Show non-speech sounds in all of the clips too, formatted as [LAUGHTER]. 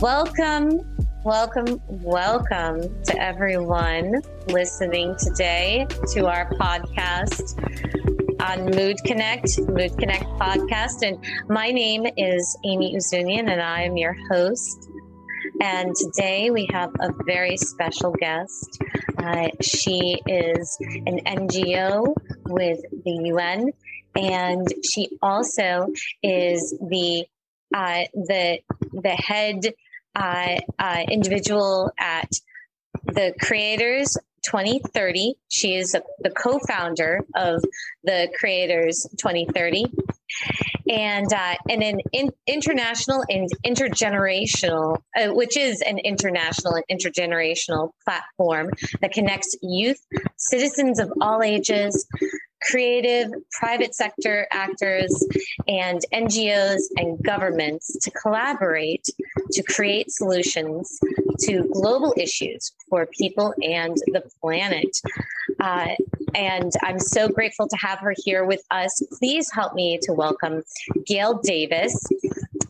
Welcome, welcome, welcome to everyone listening today to our podcast on Mood Connect, Mood Connect podcast. And my name is Amy Uzunian, and I am your host. And today we have a very special guest. Uh, she is an NGO with the UN, and she also is the uh, the the head uh, uh, individual at the Creators 2030. She is the co founder of the Creators 2030. And uh, and an in, international and intergenerational, uh, which is an international and intergenerational platform that connects youth, citizens of all ages, creative, private sector actors, and NGOs and governments to collaborate to create solutions to global issues for people and the planet. Uh, and I'm so grateful to have her here with us. Please help me to welcome Gail Davis.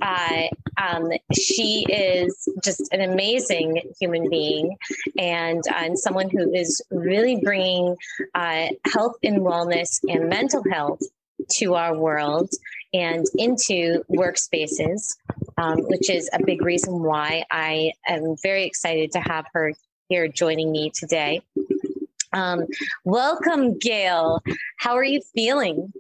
Uh, um, she is just an amazing human being and, uh, and someone who is really bringing uh, health and wellness and mental health to our world and into workspaces, um, which is a big reason why I am very excited to have her here joining me today. Um, welcome, Gail. How are you feeling?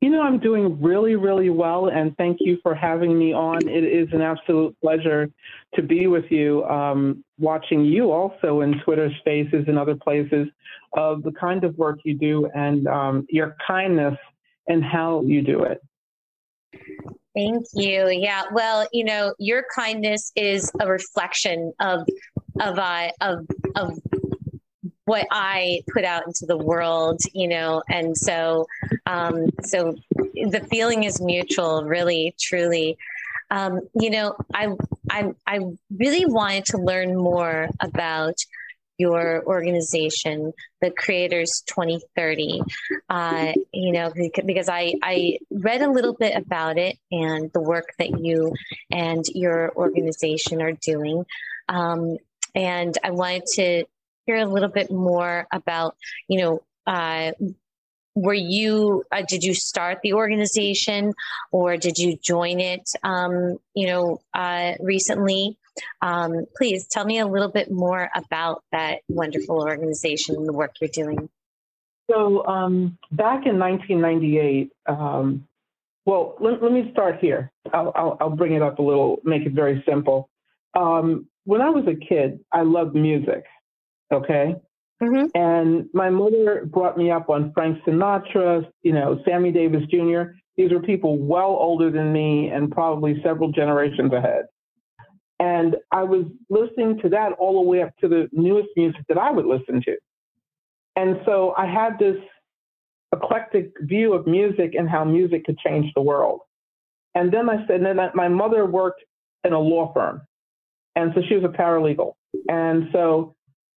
You know, I'm doing really, really well, and thank you for having me on. It is an absolute pleasure to be with you, um, watching you also in Twitter spaces and other places of the kind of work you do and um, your kindness and how you do it. Thank you. Yeah. Well, you know, your kindness is a reflection of of uh, of of what I put out into the world, you know, and so um, so the feeling is mutual, really, truly. Um, you know, I I I really wanted to learn more about your organization, the Creators 2030. Uh, you know, because I I read a little bit about it and the work that you and your organization are doing. Um, and I wanted to hear a little bit more about, you know, uh, were you uh, did you start the organization or did you join it um, you know uh, recently um, please tell me a little bit more about that wonderful organization and the work you're doing so um, back in 1998 um, well let, let, me start here I'll, I'll, I'll, bring it up a little make it very simple um, when i was a kid i loved music Okay. Mm-hmm. And my mother brought me up on Frank Sinatra, you know, Sammy Davis Jr. These were people well older than me and probably several generations ahead. And I was listening to that all the way up to the newest music that I would listen to. And so I had this eclectic view of music and how music could change the world. And then I said, and then my mother worked in a law firm. And so she was a paralegal. And so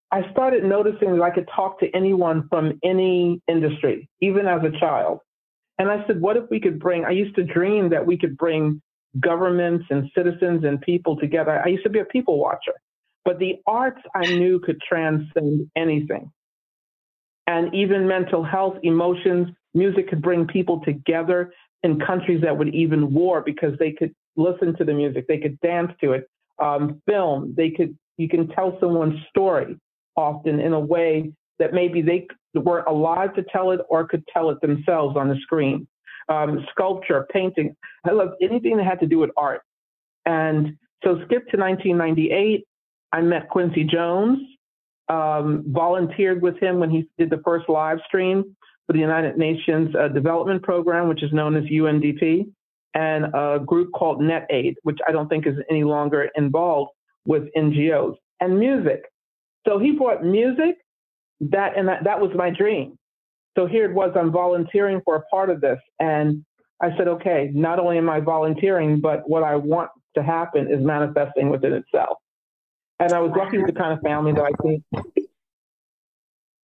I started noticing that I could talk to anyone from any industry, even as a child. And I said, what if we could bring, I used to dream that we could bring governments and citizens and people together. I used to be a people watcher, but the arts I knew could transcend anything. And even mental health, emotions, music could bring people together in countries that would even war because they could listen to the music, they could dance to it, um, film, they could, you can tell someone's story often in a way that maybe they weren't alive to tell it or could tell it themselves on the screen. Um, sculpture, painting. I loved anything that had to do with art. And so skip to 1998. I met Quincy Jones, um, volunteered with him when he did the first live stream for the United Nations uh, Development Program, which is known as UNDP, and a group called NetAid, which I don't think is any longer involved with NGOs. And music. So he brought music, that and that, that was my dream. So here it was, I'm volunteering for a part of this. And I said, okay, not only am I volunteering, but what I want to happen is manifesting within itself. And I was lucky with the kind of family that I came.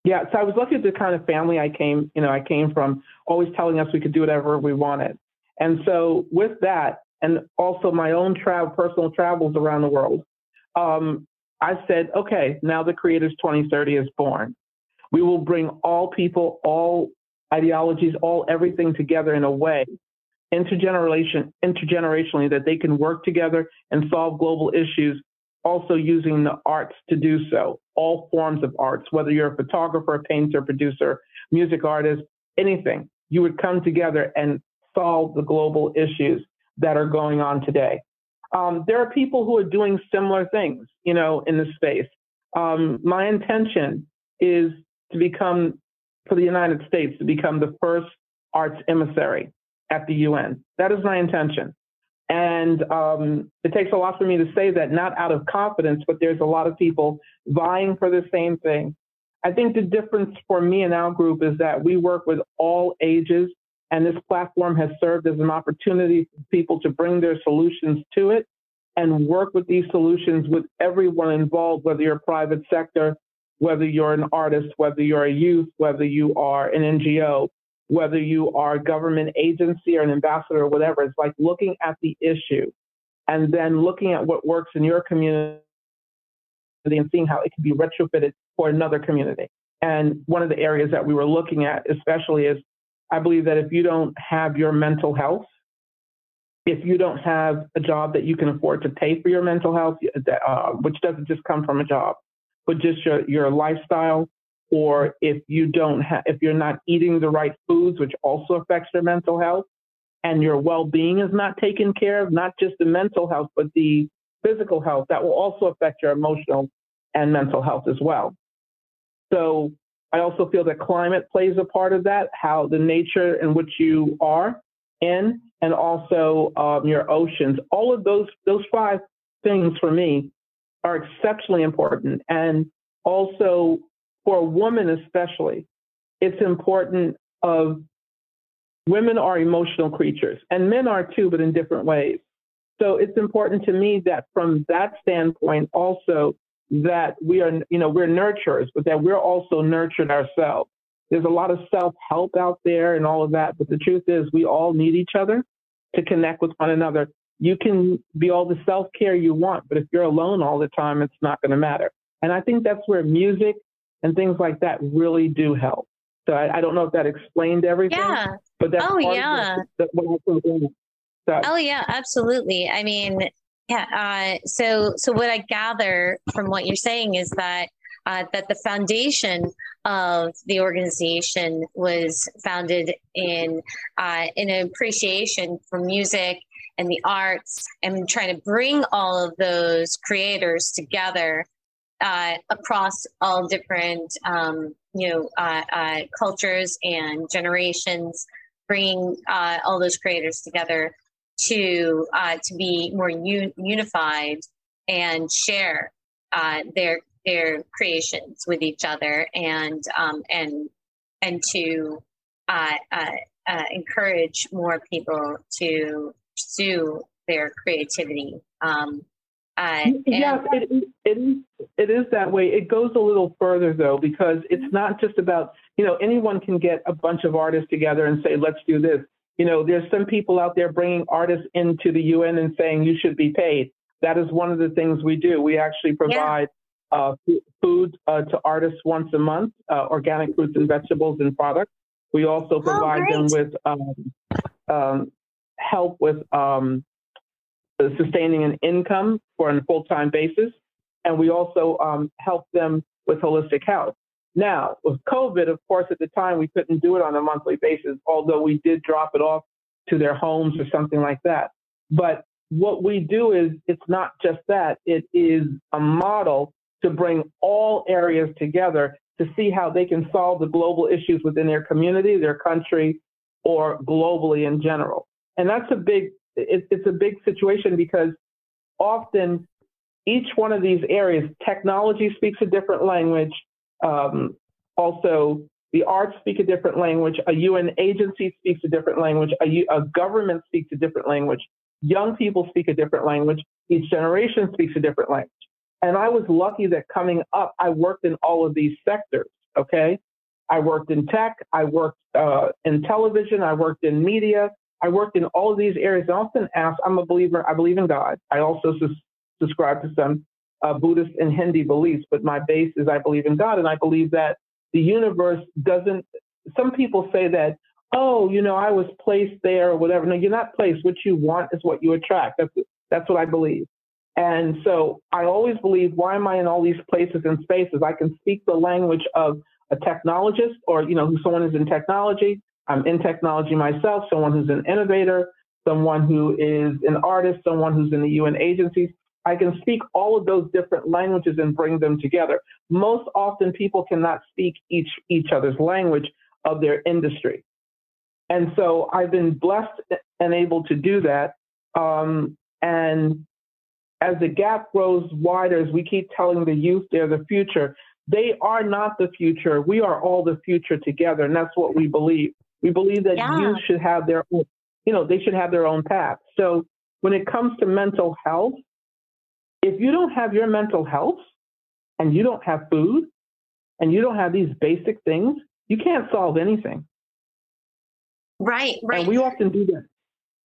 Yeah, so I was lucky with the kind of family I came, you know, I came from, always telling us we could do whatever we wanted. And so with that, and also my own travel, personal travels around the world, um, I said, okay, now the Creators 2030 is born. We will bring all people, all ideologies, all everything together in a way intergeneration, intergenerationally that they can work together and solve global issues, also using the arts to do so, all forms of arts, whether you're a photographer, a painter, producer, music artist, anything. You would come together and solve the global issues that are going on today. Um, there are people who are doing similar things, you know, in the space. Um, my intention is to become, for the United States, to become the first arts emissary at the UN. That is my intention. And um, it takes a lot for me to say that, not out of confidence, but there's a lot of people vying for the same thing. I think the difference for me and our group is that we work with all ages, and this platform has served as an opportunity for people to bring their solutions to it and work with these solutions with everyone involved, whether you're private sector, whether you're an artist, whether you're a youth, whether you are an NGO, whether you are a government agency or an ambassador or whatever. It's like looking at the issue and then looking at what works in your community and seeing how it can be retrofitted for another community. And one of the areas that we were looking at, especially, is I believe that if you don't have your mental health, if you don't have a job that you can afford to pay for your mental health, uh, which doesn't just come from a job, but just your, your lifestyle, or if you don't if you're not eating the right foods, which also affects your mental health, and your well-being is not taken care of, not just the mental health, but the physical health, that will also affect your emotional and mental health as well. So I also feel that climate plays a part of that, how the nature in which you are in, and also um, your oceans. All of those those five things for me are exceptionally important, and also for a woman especially, it's important of women are emotional creatures and men are too, but in different ways. So it's important to me that from that standpoint also that we are, you know, we're nurturers, but that we're also nurtured ourselves. There's a lot of self-help out there and all of that, but the truth is we all need each other to connect with one another. You can be all the self-care you want, but if you're alone all the time, it's not going to matter. And I think that's where music and things like that really do help. So I, I don't know if that explained everything. Yeah. But that's oh yeah. The, the, so. Oh yeah, absolutely. I mean, yeah. Uh, so so what I gather from what you're saying is that uh, that the foundation of the organization was founded in uh, in appreciation for music and the arts and trying to bring all of those creators together uh, across all different um, you know uh, uh, cultures and generations, bringing uh, all those creators together to uh, to be more un- unified and share uh, their their creations with each other and um, and and to encourage more people to pursue their creativity. Um, uh, yes, it, it, is, it is that way. It goes a little further, though, because it's not just about, you know, anyone can get a bunch of artists together and say, let's do this. You know, there's some people out there bringing artists into the UN and saying you should be paid. That is one of the things we do. We actually provide yeah. uh, food uh, to artists once a month, uh, organic fruits and vegetables and products. We also oh, provide oh, them with um, um, help with um, sustaining an income for a full-time basis. And we also um, help them with holistic health. Now, with COVID, of course, at the time we couldn't do it on a monthly basis, although we did drop it off to their homes or something like that. But what we do is it's not just that, it is a model to bring all areas together to see how they can solve the global issues within their community, their country, or globally in general. And that's a big it, it's a big situation because often each one of these areas, technology speaks a different language. Um, also, the arts speak a different language. A UN agency speaks a different language. A, a government speaks a different language. Young people speak a different language. Each generation speaks a different language. And I was lucky that coming up, I worked in all of these sectors. Okay. I worked in tech. I worked uh, in television. I worked in media. I worked in all these areas. I often ask, I'm a believer, I believe in God. I also subscribe to some uh, Buddhist and Hindi beliefs, but my base is I believe in God. And I believe that the universe doesn't, some people say that, oh, you know, I was placed there or whatever. No, you're not placed. What you want is what you attract. That's, that's what I believe. And so I always believe, why am I in all these places and spaces? I can speak the language of a technologist or, you know, who someone who's in technology. I'm in technology myself, someone who's an innovator, someone who is an artist, someone who's in the UN agencies. I can speak all of those different languages and bring them together. Most often people cannot speak each, each other's language of their industry. And so I've been blessed and able to do that. Um, and as the gap grows wider, as we keep telling the youth they're the future, they are not the future. We are all the future together, and that's what we believe. We believe that yeah. youth should have their own, you know, they should have their own path. So when it comes to mental health, if you don't have your mental health and you don't have food and you don't have these basic things, you can't solve anything. Right, right. And we often do that.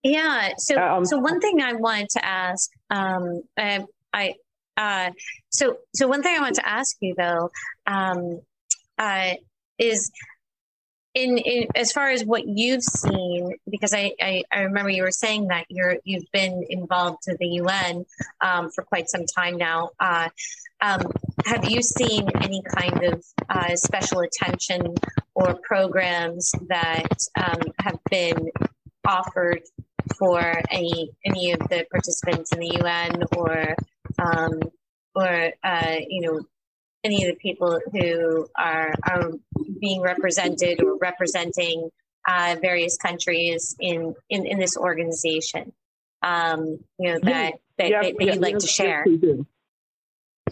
Yeah. So, um, so one thing I wanted to ask, um, I, I uh, so, so one thing I want to ask you though, um, uh, is in, in as far as what you've seen, because I, I, I, remember you were saying that you're you've been involved to the UN um, for quite some time now. Uh, um, have you seen any kind of uh, special attention or programs that um, have been offered for any any of the participants in the UN or um, or uh, you know any of the people who are are being represented or representing uh, various countries in, in in this organization. Um, you know that that, yeah, that, that yeah, you'd like yeah, to share.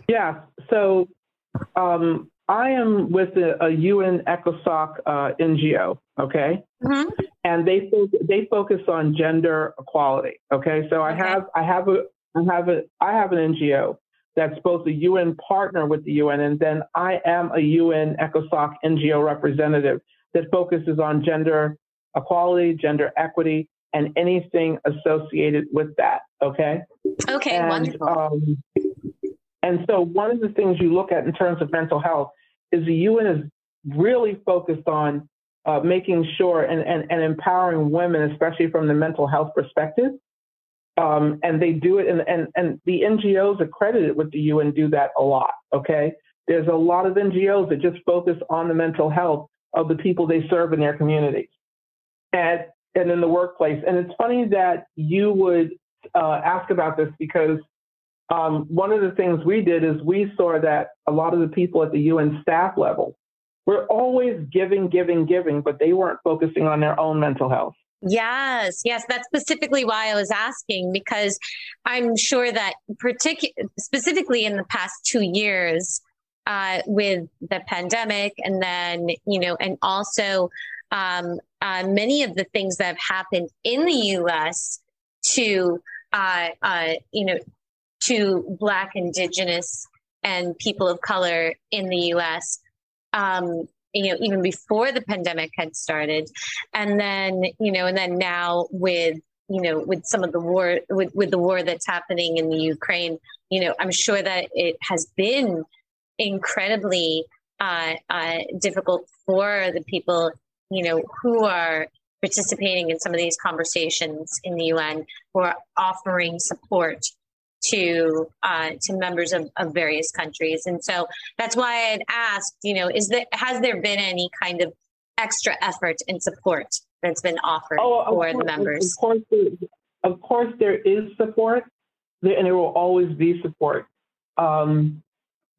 Yeah. So um, I am with a, a UN ECOSOC uh, NGO. Okay. Mm-hmm. And they they focus on gender equality. Okay. So I okay. have I have a I have a I have an NGO that's both a UN partner with the UN, and then I am a UN ECOSOC NGO representative that focuses on gender equality, gender equity, and anything associated with that. Okay. Okay. And, wonderful. Um, and so one of the things you look at in terms of mental health is the UN is really focused on uh, making sure and, and, and empowering women, especially from the mental health perspective, um, and they do it, and, and, and the NGOs accredited with the UN do that a lot, okay? There's a lot of NGOs that just focus on the mental health of the people they serve in their communities and, and in the workplace. And it's funny that you would uh, ask about this because um, one of the things we did is we saw that a lot of the people at the UN staff level were always giving, giving, giving, but they weren't focusing on their own mental health. Yes, yes, that's specifically why I was asking because I'm sure that particular specifically in the past two years uh, with the pandemic, and then you know, and also um, uh, many of the things that have happened in the U.S. to uh, uh, you know to Black, Indigenous, and people of color in the U.S. Um, you know even before the pandemic had started. And then you know and then now with you know with some of the war with, with the war that's happening in the ukraine you know i'm sure that it has been incredibly uh, uh, difficult for the people you know who are participating in some of these conversations in the un who are offering support to uh, to members of, of various countries, and so that's why I had asked. You know, is that has there been any kind of extra effort and support that's been offered oh, for course, the members? Of course, there, of course, there is support, and there will always be support. Um,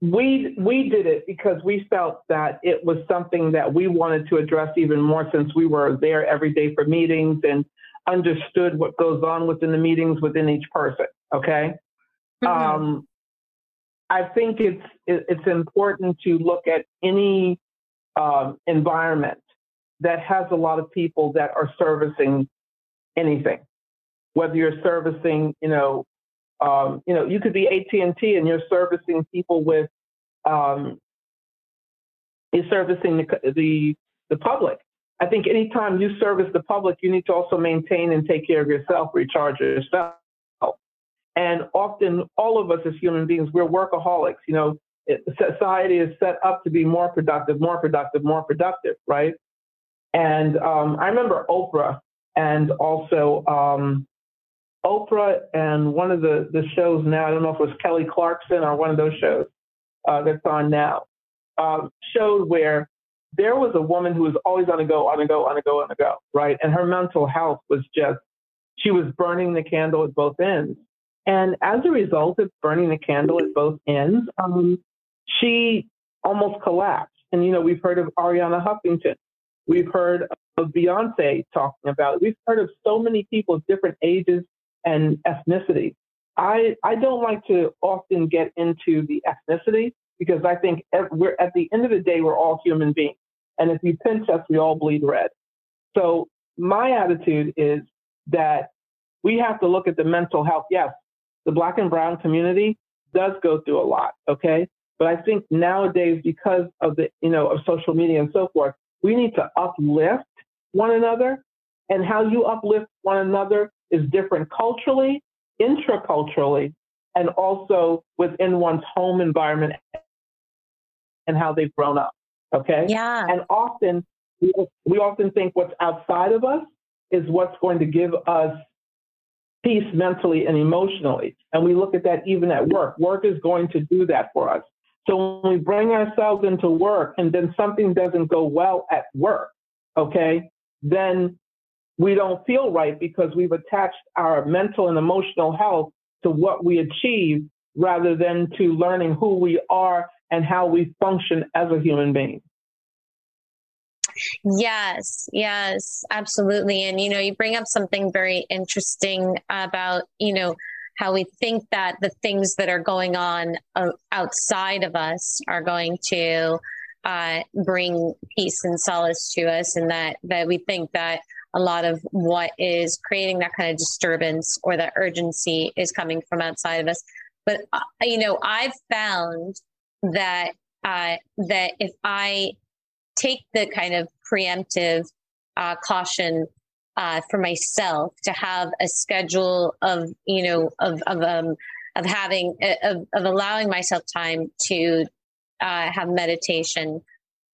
we we did it because we felt that it was something that we wanted to address even more since we were there every day for meetings and understood what goes on within the meetings within each person. Okay. Mm-hmm. Um, I think it's it's important to look at any um, environment that has a lot of people that are servicing anything. Whether you're servicing, you know, um, you know, you could be AT and T and you're servicing people with, um, you're servicing the, the the public. I think anytime you service the public, you need to also maintain and take care of yourself, recharge yourself. And often, all of us as human beings, we're workaholics. You know, society is set up to be more productive, more productive, more productive, right? And um, I remember Oprah and also um, Oprah and one of the, the shows now, I don't know if it was Kelly Clarkson or one of those shows uh, that's on now, uh, showed where there was a woman who was always on a go, on a go, on a go, on a go, right? And her mental health was just, she was burning the candle at both ends. And as a result of burning the candle at both ends, um, she almost collapsed. And, you know, we've heard of Arianna Huffington. We've heard of Beyonce talking about it. We've heard of so many people of different ages and ethnicity. I, I don't like to often get into the ethnicity because I think we're at the end of the day, we're all human beings. And if you pinch us, we all bleed red. So my attitude is that we have to look at the mental health. Yes, the black and brown community does go through a lot. Okay. But I think nowadays, because of the, you know, of social media and so forth, we need to uplift one another. And how you uplift one another is different culturally, intraculturally, and also within one's home environment and how they've grown up. Okay. Yeah. And often we, we often think what's outside of us is what's going to give us peace mentally and emotionally. And we look at that even at work. Work is going to do that for us. So when we bring ourselves into work and then something doesn't go well at work, okay, then we don't feel right because we've attached our mental and emotional health to what we achieve rather than to learning who we are and how we function as a human being. Yes, yes, absolutely. And, you know, you bring up something very interesting about, you know, how we think that the things that are going on uh, outside of us are going to uh, bring peace and solace to us, and that that we think that a lot of what is creating that kind of disturbance or that urgency is coming from outside of us. But uh, you know, I've found that uh, that if I take the kind of preemptive uh, caution uh, for myself to have a schedule of you know of of um of having uh, of, of allowing myself time to uh, have meditation.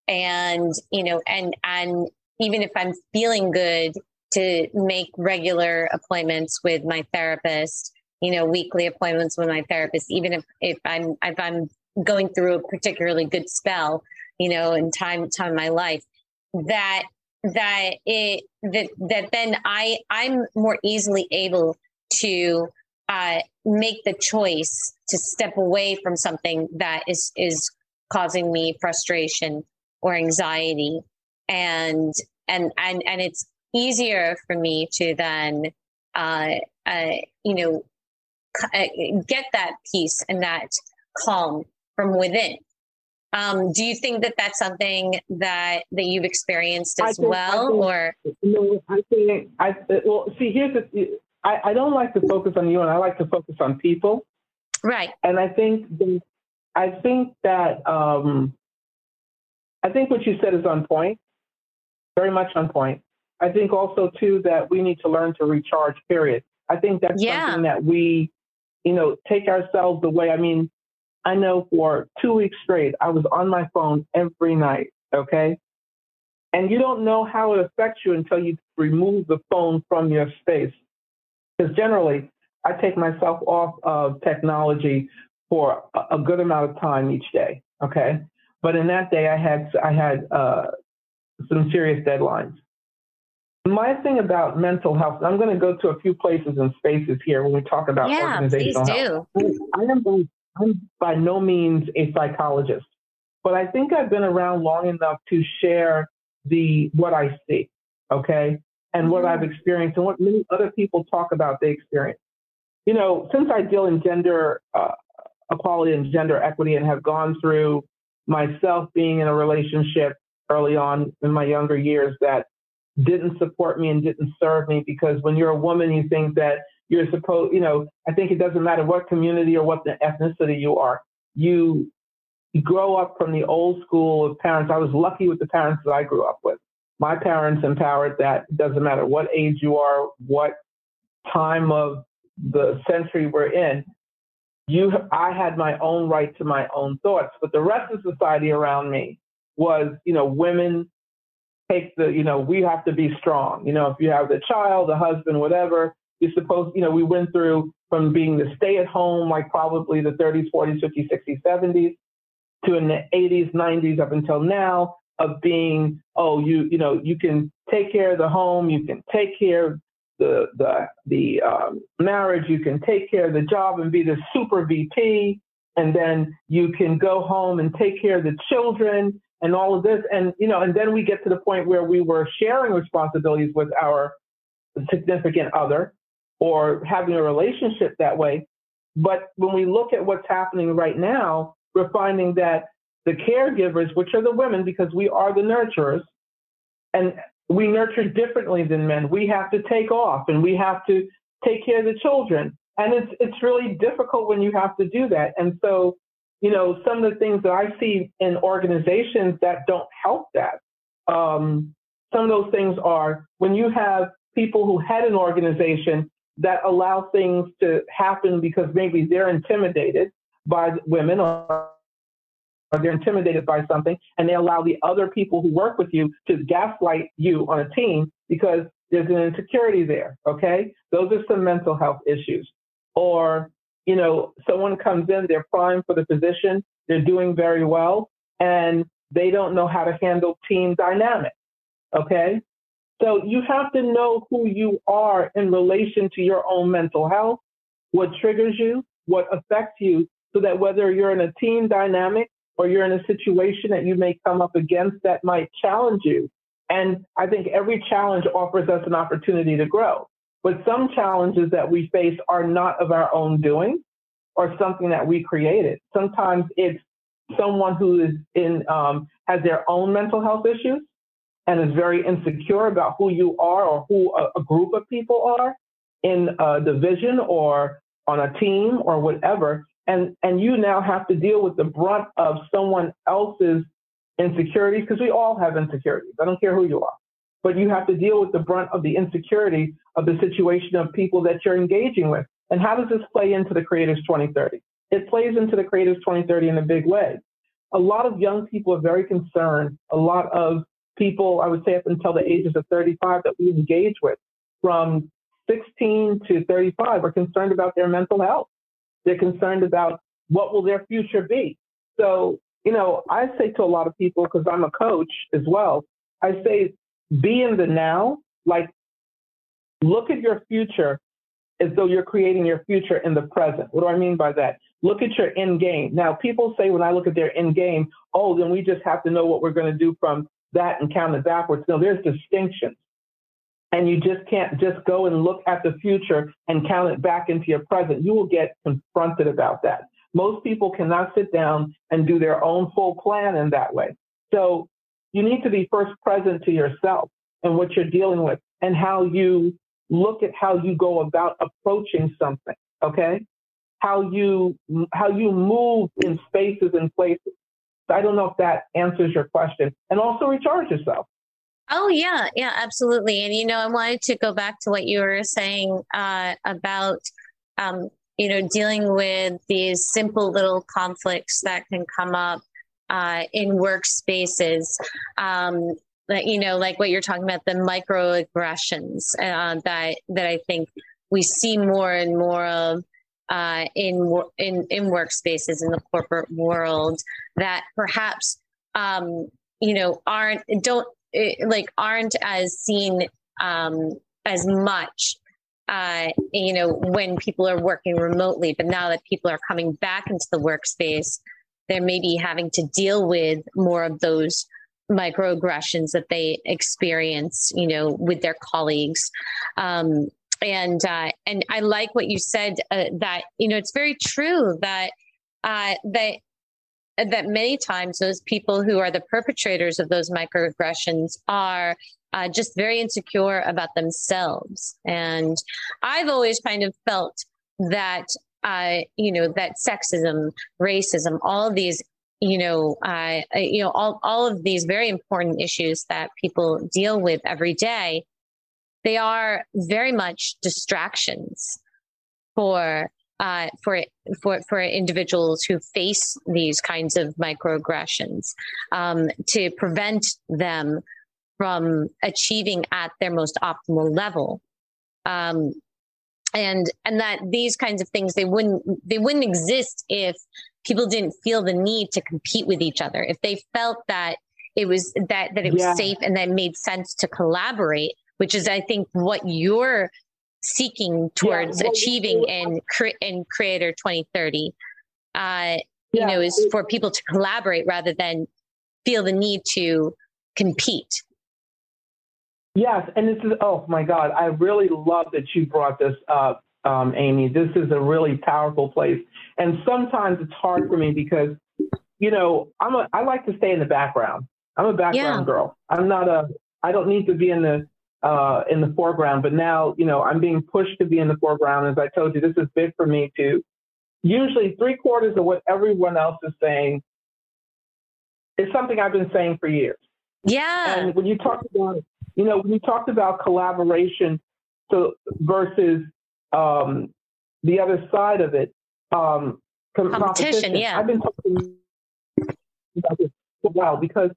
And you know and and even if i'm feeling good to make regular appointments with my therapist you know weekly appointments with my therapist even if if i'm if i'm going through a particularly good spell you know in time time of my life that that it that that then I I'm more easily able to uh, make the choice to step away from something that is is causing me frustration or anxiety. And and and and it's easier for me to then uh, uh, you know uh, get that peace and that calm from within um, do you think that that's something that that you've experienced as think, well, think, or no? I think I well. See, here's the. I, I don't like to focus on you, and I like to focus on people. Right. And I think I think that um, I think what you said is on point, very much on point. I think also too that we need to learn to recharge. Period. I think that's yeah. something that we, you know, take ourselves away. I mean, I know for two weeks straight, I was on my phone every night. Okay. And you don't know how it affects you until you remove the phone from your space. Because generally, I take myself off of technology for a good amount of time each day. Okay. But in that day, I had I had uh, some serious deadlines. My thing about mental health, I'm going to go to a few places and spaces here when we talk about yeah, organizational please health. Do. I am I'm by no means a psychologist, but I think I've been around long enough to share the what I see, okay, and what I've mm-hmm. experienced and what many other people talk about they experience. You know, since I deal in gender uh, equality and gender equity and have gone through myself being in a relationship early on in my younger years that didn't support me and didn't serve me because when you're a woman, you think that you're supposed, you know, I think it doesn't matter what community or what the ethnicity you are. You grow up from the old school of parents. I was lucky with the parents that I grew up with. my parents empowered that. It doesn't matter what age you are, what time of the century we're in. You, I had my own right to my own thoughts, but the rest of society around me was, you know, women take the, you know, we have to be strong. You know, if you have the child, the husband, whatever, you're supposed, you know, we went through from being the stay at home, like probably the 30s, 40s, 50s, 60s, 70s, to in the 80s, 90s up until now of being, oh, you, you know, you can take care of the home, you can take care of the the the um, marriage, you can take care of the job and be the super VP, and then you can go home and take care of the children and all of this, and you know, and then we get to the point where we were sharing responsibilities with our significant other or having a relationship that way. But when we look at what's happening right now, we're finding that the caregivers, which are the women, because we are the nurturers, and we nurture differently than men. We have to take off and we have to take care of the children. And it's it's really difficult when you have to do that. And so, you know, some of the things that I see in organizations that don't help that. Um, some of those things are when you have people who head an organization that allow things to happen because maybe they're intimidated by women or they're intimidated by something and they allow the other people who work with you to gaslight you on a team because there's an insecurity there. Okay. Those are some mental health issues. Or, you know, someone comes in, they're primed for the position, they're doing very well, and they don't know how to handle team dynamics. Okay. So you have to know who you are in relation to your own mental health, what triggers you, what affects you, so that whether you're in a team dynamic or you're in a situation that you may come up against that might challenge you. And I think every challenge offers us an opportunity to grow. But some challenges that we face are not of our own doing or something that we created. Sometimes it's someone who is in um, has their own mental health issues and is very insecure about who you are or who a, a group of people are in a division or on a team or whatever and and you now have to deal with the brunt of someone else's insecurities because we all have insecurities. I don't care who you are, but you have to deal with the brunt of the insecurity of the situation of people that you're engaging with. And how does this play into the Creators 2030? It plays into the Creators 2030 in a big way. A lot of young people are very concerned. A lot of people, I would say up until the ages of 35 that we engage with, from 16 to 35, are concerned about their mental health they're concerned about what will their future be. So, you know, I say to a lot of people, because I'm a coach as well, I say, be in the now, like look at your future as though you're creating your future in the present. What do I mean by that? Look at your end game. Now, people say when I look at their end game, oh, then we just have to know what we're going to do from that and count it backwards. No, there's distinctions and you just can't just go and look at the future and count it back into your present. You will get confronted about that. Most people cannot sit down and do their own full plan in that way. So you need to be first present to yourself and what you're dealing with and how you look at how you go about approaching something. Okay. How you, how you move in spaces and places. I don't know if that answers your question and also recharge yourself. Oh yeah, yeah, absolutely. And you know, I wanted to go back to what you were saying uh, about um, you know dealing with these simple little conflicts that can come up uh, in workspaces. Um, that you know, like what you're talking about, the microaggressions uh, that that I think we see more and more of uh, in in in workspaces in the corporate world that perhaps um, you know aren't don't like aren't as seen um, as much uh, you know when people are working remotely but now that people are coming back into the workspace they're maybe having to deal with more of those microaggressions that they experience you know with their colleagues. Um, and uh, and i like what you said uh, that you know it's very true that uh, that that many times those people who are the perpetrators of those microaggressions are uh, just very insecure about themselves. And I've always kind of felt that, uh, you know, that sexism, racism, all of these you know, uh, you know, all, all of these very important issues that people deal with every day, they are very much distractions for uh, for for for individuals who face these kinds of microaggressions um, to prevent them from achieving at their most optimal level. Um, and and that these kinds of things they wouldn't they wouldn't exist if people didn't feel the need to compete with each other if they felt that it was that that it was yeah. safe and that made sense to collaborate which is i think what you're seeking towards yeah, achieving in in creator 2030 uh yeah. you know is for people to collaborate rather than feel the need to compete Yes, and this is oh my God, I really love that you brought this up, um, Amy. This is a really powerful place, and sometimes it's hard for me because, you know, I'm a I like to stay in the background. I'm a background yeah. girl. I'm not a I don't need to be in the uh, in the foreground, but now you know I'm being pushed to be in the foreground. As I told you, this is big for me too. Usually, three quarters of what everyone else is saying is something I've been saying for years. Yeah. And when you talk about you know, when you talked about collaboration so versus um, the other side of it, um, competition, competition. Yeah, I've been talking about this for a while because,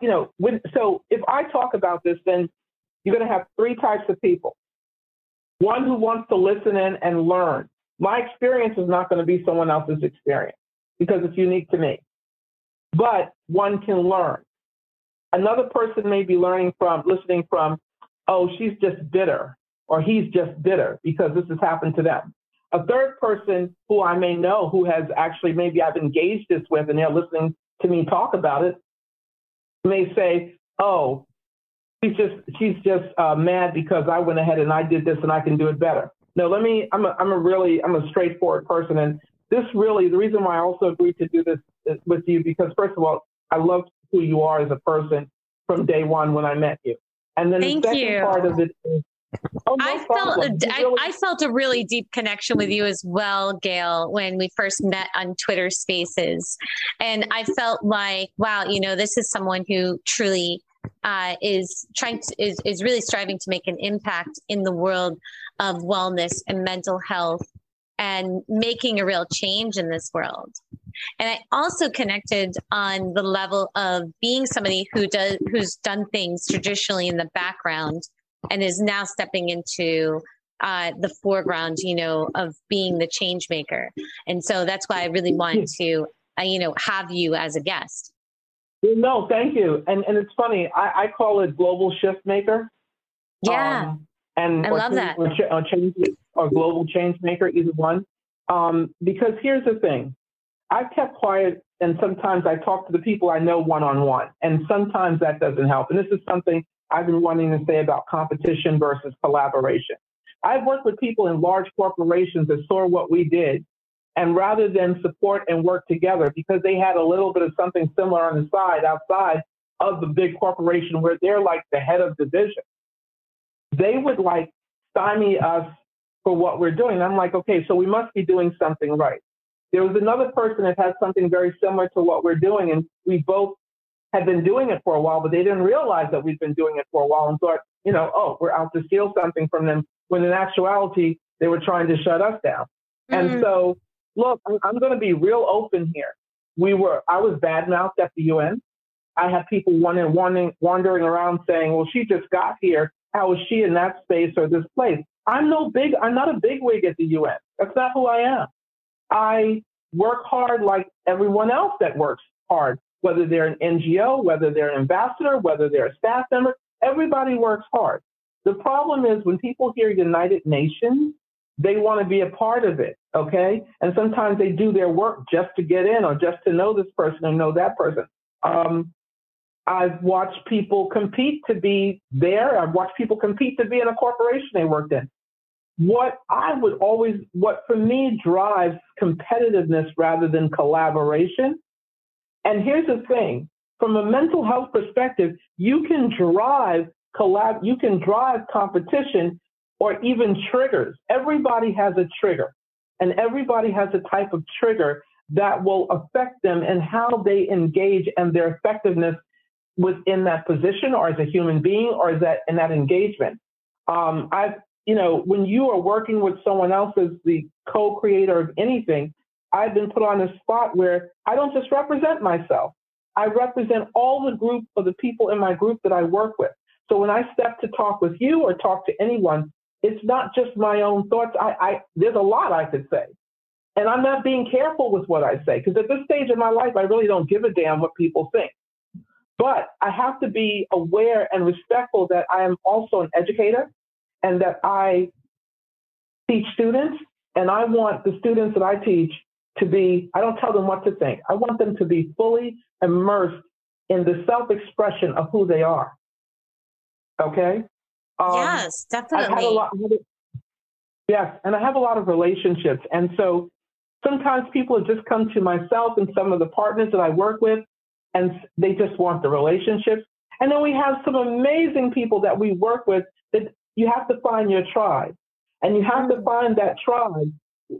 you know, when so if I talk about this, then you're going to have three types of people. One who wants to listen in and learn. My experience is not going to be someone else's experience because it's unique to me. But one can learn. Another person may be learning from, listening from, oh, she's just bitter or he's just bitter because this has happened to them. A third person who I may know who has actually maybe I've engaged this with and they're listening to me talk about it may say, oh, she's just she's just uh, mad because I went ahead and I did this and I can do it better. No, let me. I'm a I'm a really I'm a straightforward person, and this really the reason why I also agreed to do this uh, with you because first of all I love who you are as a person from day one when I met you. And then Thank the second you. part of it is Oh, no I felt I, really- I, felt a really deep connection with you as well, Gail, when we first met on Twitter Spaces, and I felt like, wow, you know, this is someone who truly uh, is trying to is is really striving to make an impact in the world of wellness and mental health and making a real change in this world. And I also connected on the level of being somebody who does who's done things traditionally in the background and is now stepping into uh, the foreground, you know, of being the change maker. And so that's why I really want to, uh, you know, have you as a guest. No, thank you. And and it's funny, I, I call it global shift maker. Yeah. Um, and I love that. Or, or, change, or global change maker, either one. Um, because here's the thing I've kept quiet, and sometimes I talk to the people I know one on one, and sometimes that doesn't help. And this is something I've been wanting to say about competition versus collaboration. I've worked with people in large corporations that saw what we did, and rather than support and work together, because they had a little bit of something similar on the side outside of the big corporation where they're like the head of division, they would like stymie us for what we're doing. I'm like, okay, so we must be doing something right. There was another person that had something very similar to what we're doing, and we both had been doing it for a while, but they didn't realize that we'd been doing it for a while and thought, you know, oh, we're out to steal something from them, when in actuality, they were trying to shut us down. Mm-hmm. And so, look, I'm going to be real open here. We were, I was badmouthed at the UN. I had people wandering, wandering, wandering around saying, well, she just got here. How is she in that space or this place? I'm no big, I'm not a big wig at the UN. That's not who I am. I work hard like everyone else that works hard, whether they're an NGO, whether they're an ambassador, whether they're a staff member, everybody works hard. The problem is when people hear United Nations, they want to be a part of it, okay? And sometimes they do their work just to get in or just to know this person or know that person. Um, I've watched people compete to be there. I've watched people compete to be in a corporation they worked in what I would always, what for me drives competitiveness rather than collaboration. And here's the thing from a mental health perspective, you can drive collab, you can drive competition or even triggers. Everybody has a trigger and everybody has a type of trigger that will affect them and how they engage and their effectiveness within that position or as a human being or is that in that engagement. Um, I've, you know, when you are working with someone else as the co-creator of anything, I've been put on a spot where I don't just represent myself. I represent all the group of the people in my group that I work with. So when I step to talk with you or talk to anyone, it's not just my own thoughts. I, I there's a lot I could say. And I'm not being careful with what I say because at this stage of my life, I really don't give a damn what people think. But I have to be aware and respectful that I am also an educator and that I teach students. And I want the students that I teach to be, I don't tell them what to think. I want them to be fully immersed in the self expression of who they are. Okay? Um, yes, definitely. Lot, yes, and I have a lot of relationships. And so sometimes people have just come to myself and some of the partners that I work with, and they just want the relationships. And then we have some amazing people that we work with that you have to find your tribe. And you have to mm. find that tribe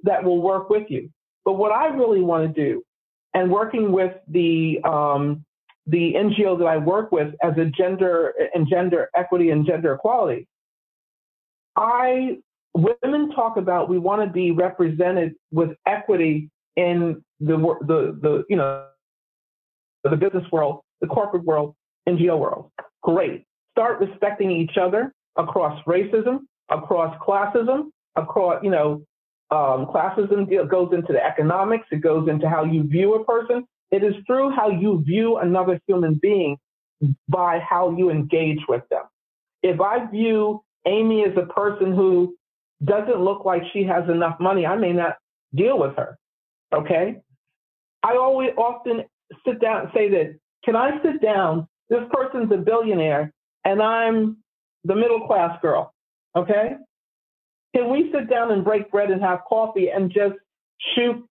that will work with you. But what I really want to do, and working with the um, the NGO that I work with as a gender and gender equity and gender equality, I women talk about we want to be represented with equity in the the the you know the business world, the corporate world, NGO world. Great. Start respecting each other across racism, across classism, across you know um, classism goes into the economics. It goes into how you view a person. It is through how you view another human being by how you engage with them. If I view Amy as a person who doesn't look like she has enough money, I may not deal with her. Okay? I always often sit down and say that, can I sit down? This person's a billionaire and I'm the middle class girl. Okay? Can we sit down and break bread and have coffee and just shoot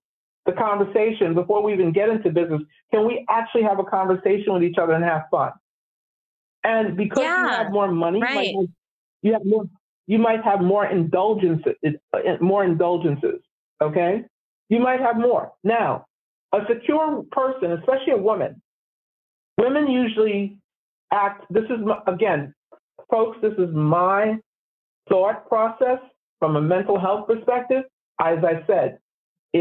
the conversation before we even get into business? Can we actually have a conversation with each other and have fun? And because yeah, you have more money, right. you, you have more. You might have more indulgences. Uh, more indulgences. Okay, you might have more. Now, a secure person, especially a woman, women usually act. This is again, folks. This is my thought process from a mental health perspective, as I said,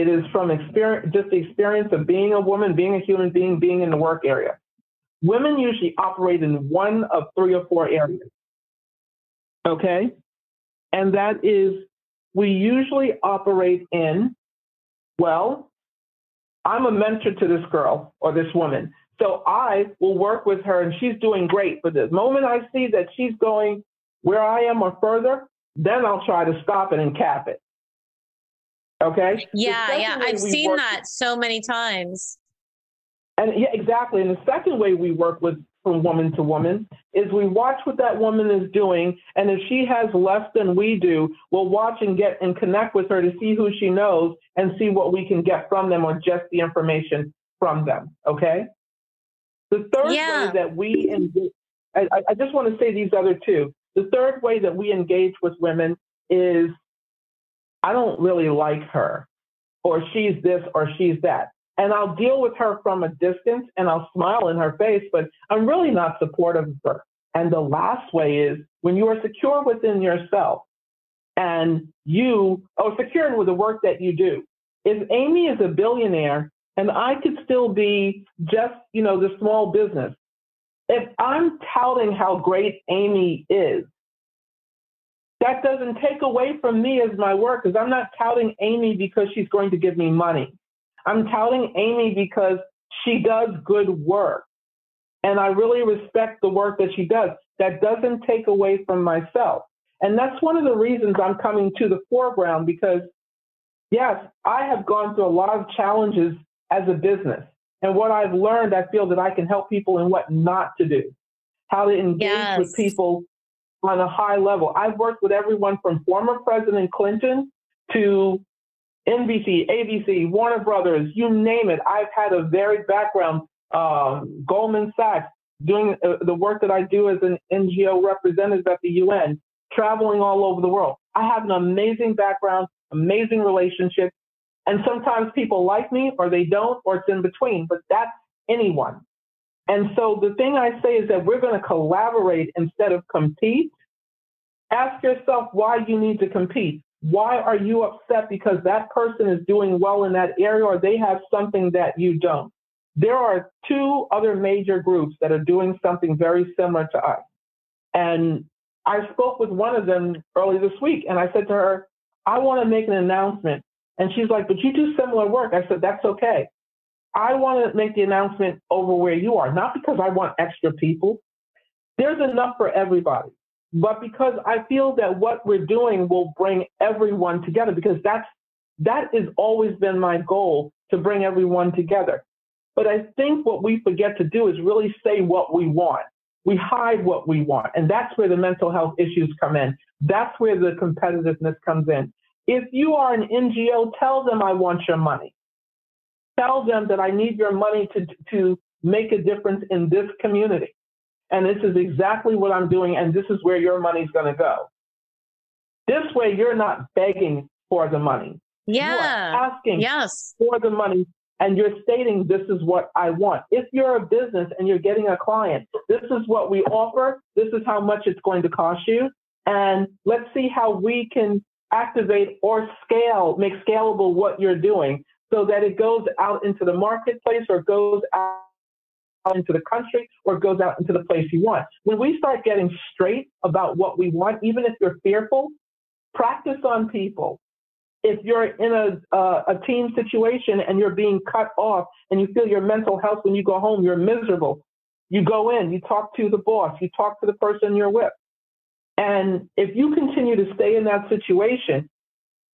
it is from experience, just the experience of being a woman, being a human being, being in the work area. Women usually operate in one of three or four areas. Okay? And that is, we usually operate in, well, I'm a mentor to this girl or this woman. So I will work with her and she's doing great. But the moment I see that she's going where I am or further, then I'll try to stop it and cap it. Okay? Yeah, yeah. I've seen work, that so many times. And yeah, exactly. And the second way we work with from woman to woman is we watch what that woman is doing. And if she has less than we do, we'll watch and get and connect with her to see who she knows and see what we can get from them or just the information from them. Okay? The third yeah. way that we, I, I just want to say these other two. The third way that we engage with women is I don't really like her, or she's this, or she's that. And I'll deal with her from a distance and I'll smile in her face, but I'm really not supportive of her. And the last way is when you are secure within yourself and you are secure with the work that you do. If Amy is a billionaire and I could still be just, you know, the small business, if I'm touting how great Amy is, that doesn't take away from me as my work because I'm not touting Amy because she's going to give me money. I'm touting Amy because she does good work. And I really respect the work that she does. That doesn't take away from myself. And that's one of the reasons I'm coming to the foreground because, yes, I have gone through a lot of challenges as a business. And what I've learned, I feel that I can help people in what not to do, how to engage yes. with people on a high level. I've worked with everyone from former President Clinton to NBC, ABC, Warner Brothers, you name it. I've had a varied background. Um, Goldman Sachs, doing uh, the work that I do as an NGO representative at the UN, traveling all over the world. I have an amazing background, amazing relationship, And sometimes people like me or they don't, or it's in between, but that's anyone. And so the thing I say is that we're going to collaborate instead of compete. Ask yourself why you need to compete. Why are you upset because that person is doing well in that area or they have something that you don't? There are two other major groups that are doing something very similar to us. And I spoke with one of them early this week and I said to her, I want to make an announcement. And she's like, but you do similar work. I said, that's okay. I want to make the announcement over where you are, not because I want extra people. There's enough for everybody, but because I feel that what we're doing will bring everyone together because that's that has always been my goal to bring everyone together. But I think what we forget to do is really say what we want. We hide what we want. And that's where the mental health issues come in. That's where the competitiveness comes in. If you are an NGO, tell them I want your money. Tell them that I need your money to, to make a difference in this community. And this is exactly what I'm doing, and this is where your money's going to go. This way, you're not begging for the money. Yeah. Asking yes. for the money and you're stating this is what I want. If you're a business and you're getting a client, this is what we offer, this is how much it's going to cost you, and let's see how we can activate or scale, make scalable what you're doing so that it goes out into the marketplace or goes out into the country or goes out into the place you want. When we start getting straight about what we want, even if you're fearful, practice on people if you're in a, uh, a team situation and you're being cut off and you feel your mental health when you go home, you're miserable. You go in, you talk to the boss, you talk to the person you're with. And if you continue to stay in that situation,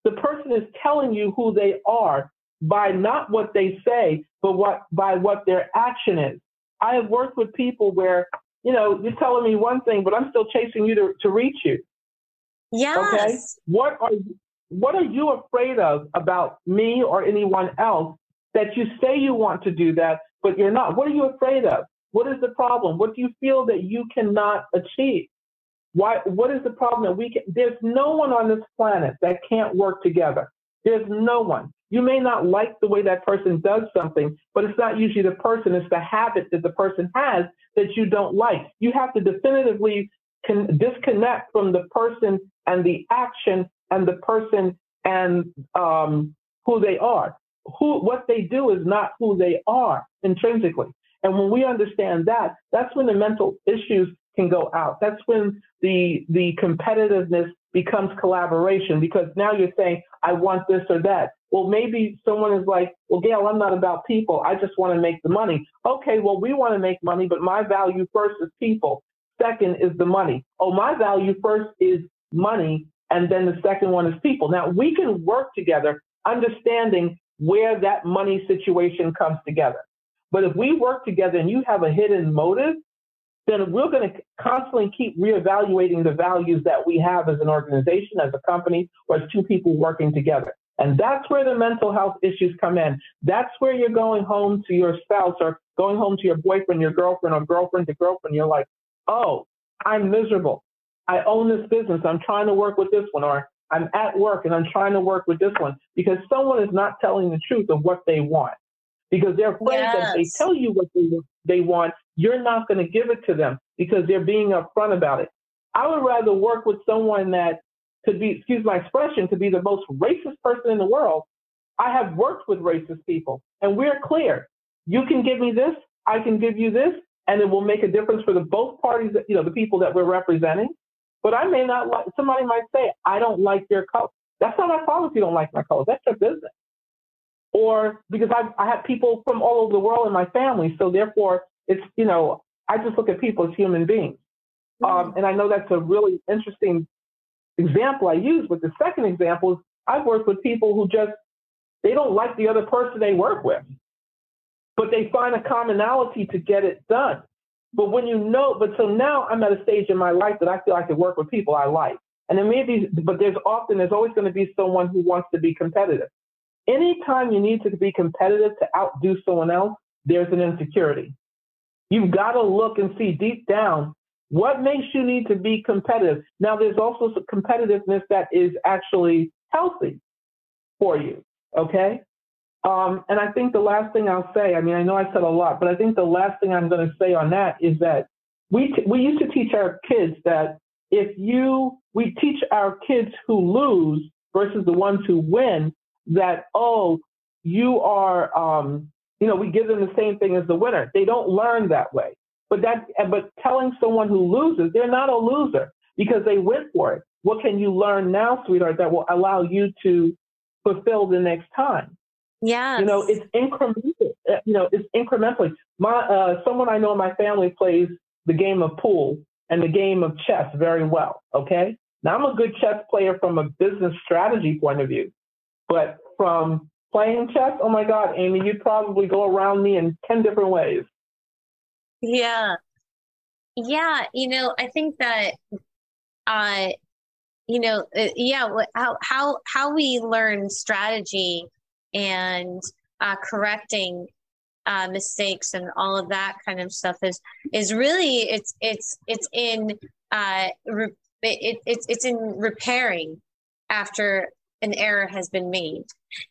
the person is telling you who they are by not what they say, but what by what their action is. I have worked with people where, you know, you're telling me one thing, but I'm still chasing you to, to reach you. Yes. Okay. What are what are you afraid of about me or anyone else that you say you want to do that, but you're not? What are you afraid of? What is the problem? What do you feel that you cannot achieve? Why, what is the problem that we can? There's no one on this planet that can't work together. There's no one. You may not like the way that person does something, but it's not usually the person, it's the habit that the person has that you don't like. You have to definitively disconnect from the person and the action and the person and um, who they are. Who what they do is not who they are intrinsically. And when we understand that, that's when the mental issues can go out. That's when the the competitiveness becomes collaboration because now you're saying, I want this or that. Well, maybe someone is like, well, Gail, I'm not about people. I just want to make the money. Okay, well, we want to make money, but my value first is people. Second is the money. Oh, my value first is money and then the second one is people. Now we can work together, understanding where that money situation comes together. But if we work together and you have a hidden motive, then we're going to constantly keep reevaluating the values that we have as an organization, as a company, or as two people working together. And that's where the mental health issues come in. That's where you're going home to your spouse or going home to your boyfriend, your girlfriend, or girlfriend to girlfriend. You're like, oh, I'm miserable. I own this business. I'm trying to work with this one, or I'm at work and I'm trying to work with this one because someone is not telling the truth of what they want because they're afraid yes. that they tell you what they, they want, you're not going to give it to them because they're being upfront about it. I would rather work with someone that could be, excuse my expression, could be the most racist person in the world. I have worked with racist people and we're clear. You can give me this, I can give you this, and it will make a difference for the both parties, that, you know, the people that we're representing. But I may not like, somebody might say, I don't like your color. That's not my fault if you don't like my color. That's your business. Or because I, I have people from all over the world in my family. So therefore, it's, you know, I just look at people as human beings. Um, and I know that's a really interesting example I use. But the second example is I've worked with people who just, they don't like the other person they work with, but they find a commonality to get it done. But when you know, but so now I'm at a stage in my life that I feel I can work with people I like. And then maybe, but there's often, there's always going to be someone who wants to be competitive. Anytime you need to be competitive to outdo someone else, there's an insecurity. You've got to look and see deep down what makes you need to be competitive. Now, there's also some competitiveness that is actually healthy for you. Okay. Um, and I think the last thing I'll say, I mean, I know I said a lot, but I think the last thing I'm going to say on that is that we, t- we used to teach our kids that if you, we teach our kids who lose versus the ones who win that, oh, you are, um, you know, we give them the same thing as the winner. They don't learn that way. But that, but telling someone who loses, they're not a loser because they went for it. What can you learn now, sweetheart, that will allow you to fulfill the next time? Yeah. You know, it's incremental. Uh, you know, it's incrementally. My uh, someone I know in my family plays the game of pool and the game of chess very well. Okay. Now I'm a good chess player from a business strategy point of view, but from playing chess, oh my God, Amy, you'd probably go around me in ten different ways. Yeah. Yeah. You know, I think that, uh, you know, uh, yeah, how how how we learn strategy and uh, correcting uh, mistakes and all of that kind of stuff is is really it's it's it's in uh, re- it, it's it's in repairing after an error has been made.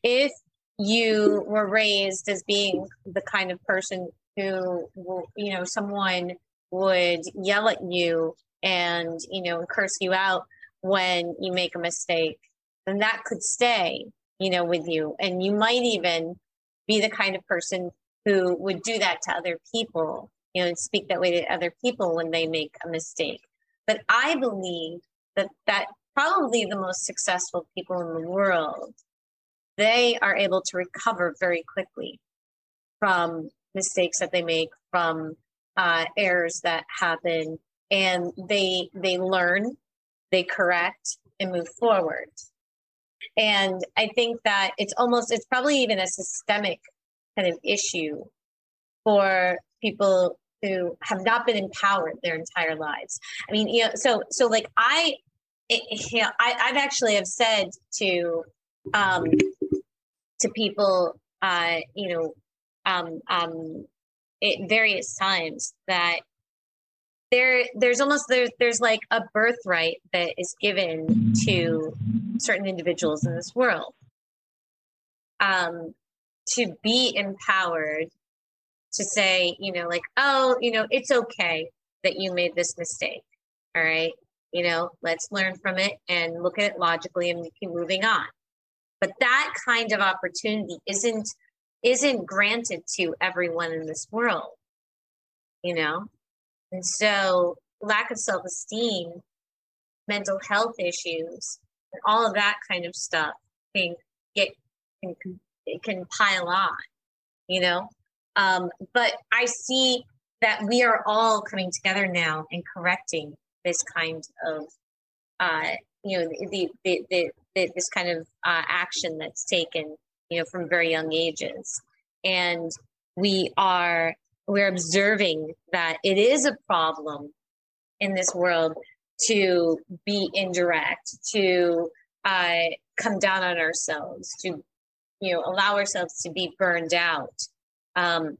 If you were raised as being the kind of person who you know someone would yell at you and you know curse you out when you make a mistake then that could stay you know, with you. And you might even be the kind of person who would do that to other people, you know, and speak that way to other people when they make a mistake. But I believe that that probably the most successful people in the world, they are able to recover very quickly from mistakes that they make, from uh, errors that happen, and they they learn, they correct, and move forward. And I think that it's almost, it's probably even a systemic kind of issue for people who have not been empowered their entire lives. I mean, you know, so, so like I, it, you know, I, I've actually have said to, um, to people, uh, you know, um, um, at various times that there there's almost there's there's like a birthright that is given to certain individuals in this world. Um to be empowered to say you know like oh you know it's okay that you made this mistake all right? You know let's learn from it and look at it logically and keep moving on. But that kind of opportunity isn't isn't granted to everyone in this world you know and so, lack of self esteem, mental health issues, and all of that kind of stuff can get can, can pile on, you know. Um, but I see that we are all coming together now and correcting this kind of, uh, you know, the, the, the, the this kind of uh, action that's taken, you know, from very young ages, and we are we're observing that it is a problem in this world to be indirect, to uh, come down on ourselves, to you know allow ourselves to be burned out. Um,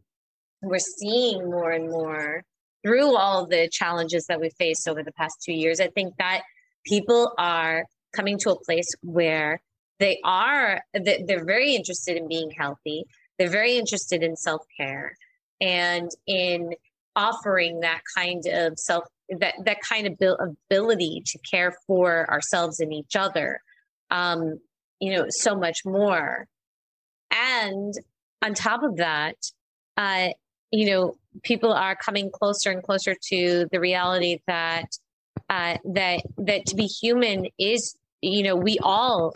we're seeing more and more through all the challenges that we faced over the past two years. I think that people are coming to a place where they are they're very interested in being healthy. They're very interested in self care and in offering that kind of self that that kind of ability to care for ourselves and each other um you know so much more and on top of that uh you know people are coming closer and closer to the reality that uh that that to be human is you know we all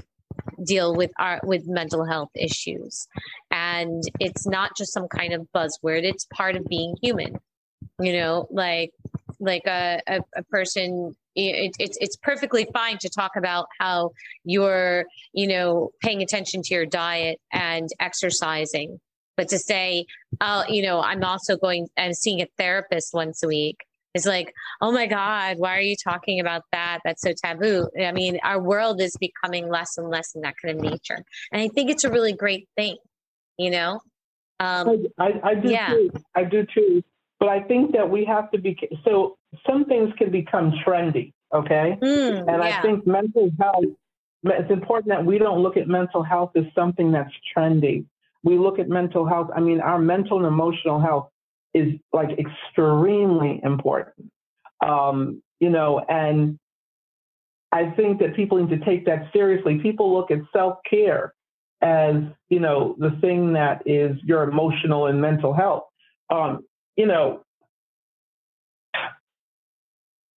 deal with our with mental health issues. And it's not just some kind of buzzword it's part of being human. You know like like a, a, a person it, it's it's perfectly fine to talk about how you're you know paying attention to your diet and exercising but to say oh you know i'm also going and seeing a therapist once a week it's like, oh my God, why are you talking about that? That's so taboo. I mean, our world is becoming less and less in that kind of nature. And I think it's a really great thing, you know? Um, I, I, I do yeah. too. I do too. But I think that we have to be, so some things can become trendy, okay? Mm, and yeah. I think mental health it's important that we don't look at mental health as something that's trendy. We look at mental health. I mean, our mental and emotional health is like extremely important. Um, you know, and I think that people need to take that seriously. People look at self care as, you know, the thing that is your emotional and mental health. Um, you know,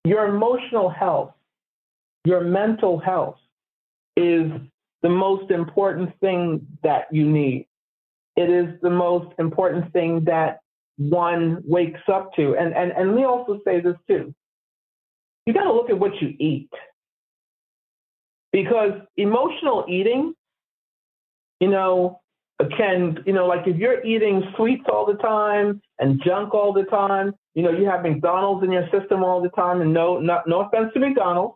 your emotional health, your mental health is the most important thing that you need. It is the most important thing that one wakes up to. And and and we also say this too. You got to look at what you eat. Because emotional eating, you know, can, you know, like if you're eating sweets all the time and junk all the time, you know, you have McDonald's in your system all the time, and no, not, no offense to McDonald's,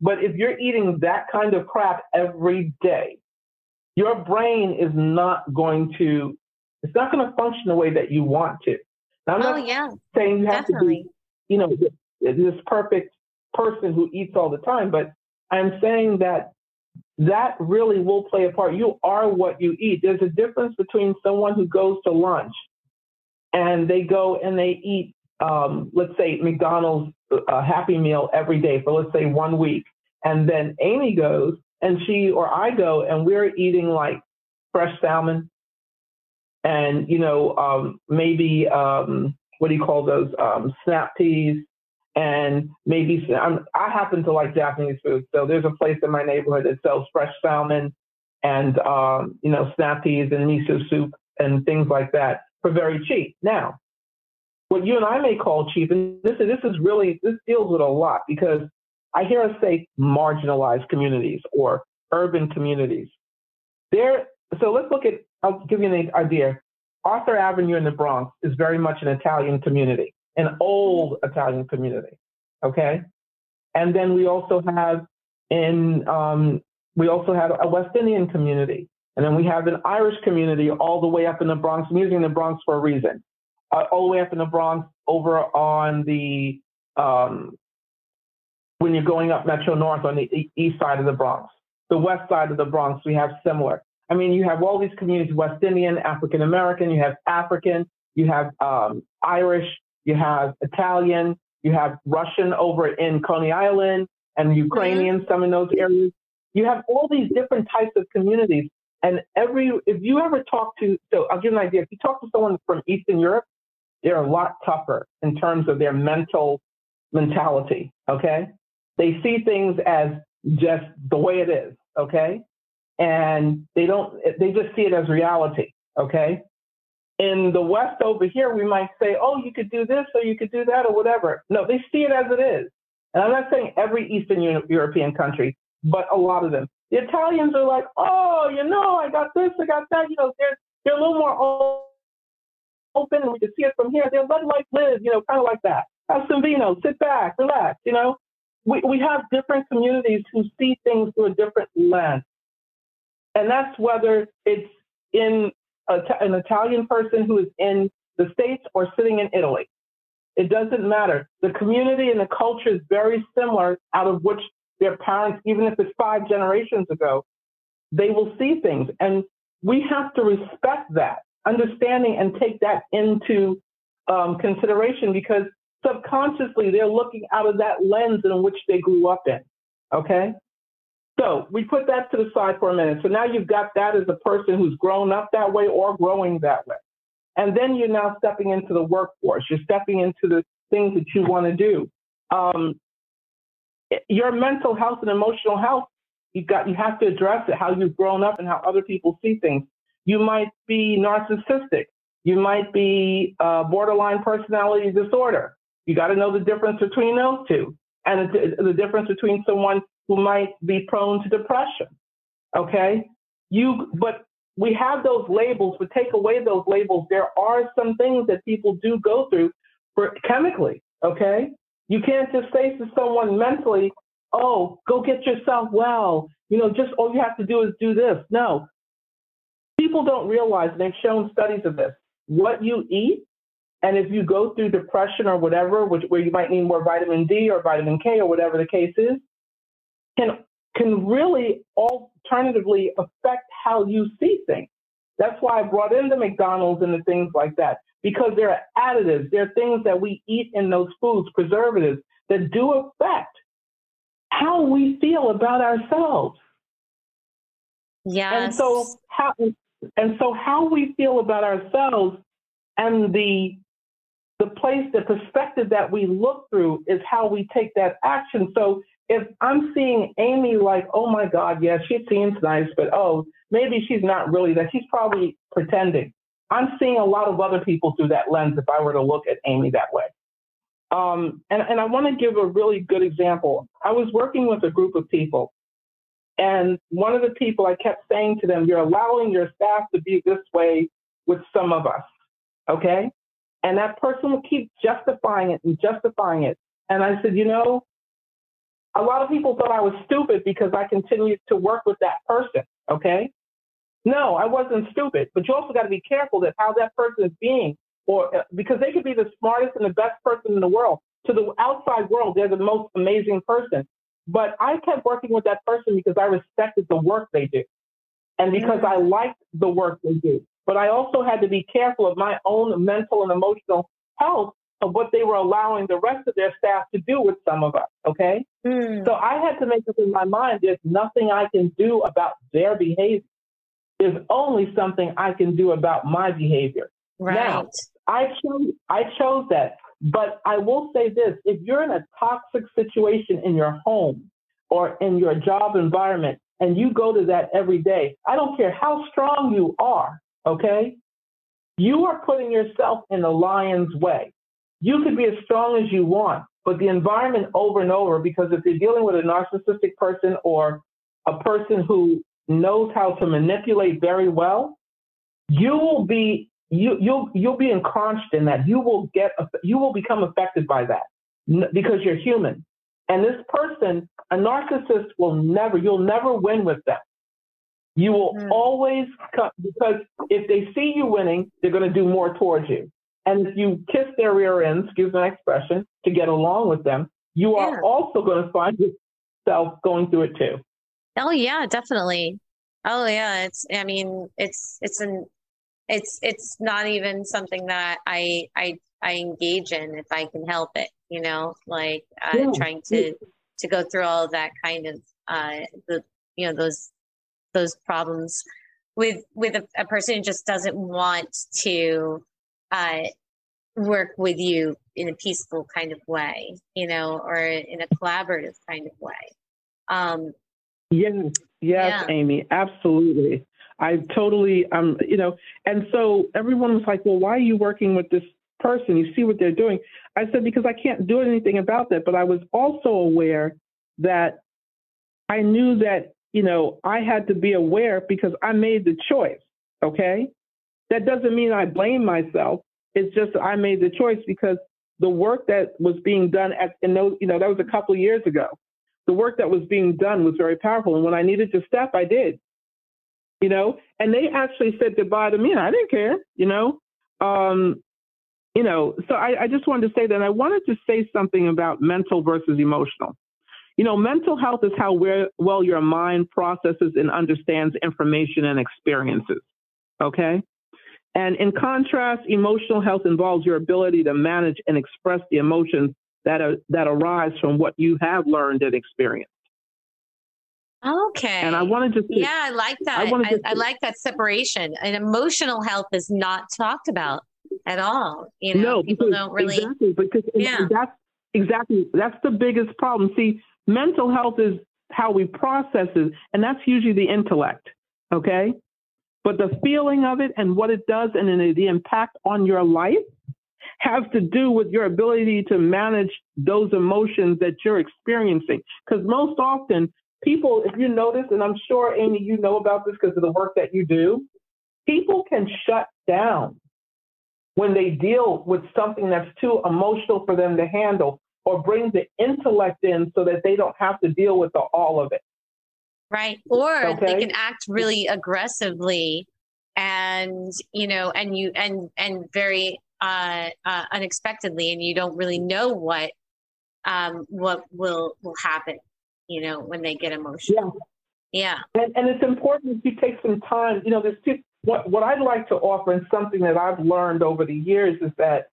but if you're eating that kind of crap every day, your brain is not going to, it's not going to function the way that you want to. Now, I'm oh, not yeah. saying you have Definitely. to be, you know, this perfect person who eats all the time, but I'm saying that that really will play a part. You are what you eat. There's a difference between someone who goes to lunch and they go and they eat, um, let's say, McDonald's uh, Happy Meal every day for, let's say, one week. And then Amy goes and she or I go and we're eating like fresh salmon and, you know, um, maybe, um, what do you call those? Um, snap peas and maybe I'm, I happen to like Japanese food. So there's a place in my neighborhood that sells fresh salmon and, um, you know, snap peas and miso soup and things like that for very cheap. Now, what you and I may call cheap, and this is, this is really, this deals with a lot because I hear us say marginalized communities or urban communities. There, so let's look at, I'll give you an idea. Arthur Avenue in the Bronx is very much an Italian community an old Italian community. Okay. And then we also have in, um, we also have a West Indian community. And then we have an Irish community all the way up in the Bronx. I'm using the Bronx for a reason. Uh, all the way up in the Bronx over on the, um, when you're going up Metro North on the east side of the Bronx. The west side of the Bronx, we have similar. I mean, you have all these communities, West Indian, African American, you have African, you have um, Irish, you have Italian, you have Russian over in Coney Island, and Ukrainian, mm-hmm. some in those areas. You have all these different types of communities. And every, if you ever talk to, so I'll give you an idea. If you talk to someone from Eastern Europe, they're a lot tougher in terms of their mental mentality. Okay. They see things as just the way it is. Okay. And they don't, they just see it as reality. Okay in the West over here, we might say, oh, you could do this or you could do that or whatever. No, they see it as it is. And I'm not saying every Eastern European country, but a lot of them. The Italians are like, oh, you know, I got this, I got that. You know, they're, they're a little more open and we can see it from here. They're let life live, you know, kind of like that. Have some vino, sit back, relax, you know. We, we have different communities who see things through a different lens. And that's whether it's in an Italian person who is in the States or sitting in Italy. It doesn't matter. The community and the culture is very similar, out of which their parents, even if it's five generations ago, they will see things. And we have to respect that, understanding and take that into um, consideration because subconsciously they're looking out of that lens in which they grew up in. Okay? So we put that to the side for a minute. So now you've got that as a person who's grown up that way or growing that way. And then you're now stepping into the workforce. You're stepping into the things that you want to do. Um, your mental health and emotional health, you got you have to address it, how you've grown up and how other people see things. You might be narcissistic. You might be borderline personality disorder. You got to know the difference between those two and the difference between someone who might be prone to depression. Okay? You but we have those labels, but take away those labels. There are some things that people do go through for chemically, okay? You can't just say to someone mentally, oh, go get yourself well. You know, just all you have to do is do this. No. People don't realize, and they've shown studies of this, what you eat, and if you go through depression or whatever, which, where you might need more vitamin D or vitamin K or whatever the case is, can can really alternatively affect how you see things. That's why I brought in the McDonald's and the things like that, because there are additives, there are things that we eat in those foods, preservatives, that do affect how we feel about ourselves. Yes. And so how and so how we feel about ourselves and the the place, the perspective that we look through is how we take that action. So if I'm seeing Amy like, oh my God, yeah, she seems nice, but oh, maybe she's not really that. She's probably pretending. I'm seeing a lot of other people through that lens if I were to look at Amy that way. Um, and, and I want to give a really good example. I was working with a group of people, and one of the people I kept saying to them, You're allowing your staff to be this way with some of us. Okay? And that person would keep justifying it and justifying it. And I said, You know, a lot of people thought I was stupid because I continued to work with that person. Okay. No, I wasn't stupid, but you also got to be careful that how that person is being, or uh, because they could be the smartest and the best person in the world. To the outside world, they're the most amazing person. But I kept working with that person because I respected the work they do and because mm-hmm. I liked the work they do. But I also had to be careful of my own mental and emotional health of what they were allowing the rest of their staff to do with some of us. Okay. Mm. So I had to make up in my mind there's nothing I can do about their behavior. There's only something I can do about my behavior. Right. Now, I chose I chose that. But I will say this if you're in a toxic situation in your home or in your job environment and you go to that every day, I don't care how strong you are, okay? You are putting yourself in the lion's way. You could be as strong as you want, but the environment over and over, because if you're dealing with a narcissistic person or a person who knows how to manipulate very well, you will be you you'll you'll be encroached in that. You will get you will become affected by that because you're human. And this person, a narcissist, will never you'll never win with them. You will mm. always come because if they see you winning, they're going to do more towards you. And if you kiss their rear ends, excuse my expression, to get along with them, you are also going to find yourself going through it too. Oh yeah, definitely. Oh yeah, it's. I mean, it's it's an it's it's not even something that I I I engage in if I can help it. You know, like uh, yeah. trying to to go through all that kind of uh, the you know those those problems with with a, a person who just doesn't want to uh, work with you in a peaceful kind of way, you know, or in a collaborative kind of way. Um, yes, yes, yeah. Amy, absolutely. I totally, um, you know, and so everyone was like, well, why are you working with this person? You see what they're doing. I said, because I can't do anything about that. But I was also aware that I knew that, you know, I had to be aware because I made the choice. Okay. That doesn't mean I blame myself. It's just I made the choice because the work that was being done at, and those, you know, that was a couple of years ago. The work that was being done was very powerful. And when I needed to step, I did, you know, and they actually said goodbye to me and I didn't care, you know. Um, you know, so I, I just wanted to say that I wanted to say something about mental versus emotional. You know, mental health is how well your mind processes and understands information and experiences. Okay? And in contrast, emotional health involves your ability to manage and express the emotions that are, that arise from what you have learned and experienced. Okay. And I wanted to. Yeah, I like that. I, I, I, like that separation. And emotional health is not talked about at all. You know, no, people don't really. Exactly, because yeah. that's exactly that's the biggest problem. See, mental health is how we process it, and that's usually the intellect. Okay, but the feeling of it and what it does and the impact on your life has to do with your ability to manage those emotions that you're experiencing. Because most often, people, if you notice, and I'm sure, Amy, you know about this because of the work that you do, people can shut down when they deal with something that's too emotional for them to handle or bring the intellect in so that they don't have to deal with the, all of it. Right. Or okay. they can act really aggressively and, you know, and you, and, and very uh, uh, unexpectedly, and you don't really know what, um, what will, will happen. you know, when they get emotional. Yeah. Yeah. And, and it's important you take some time. You know, there's two, what, what I'd like to offer and something that I've learned over the years is that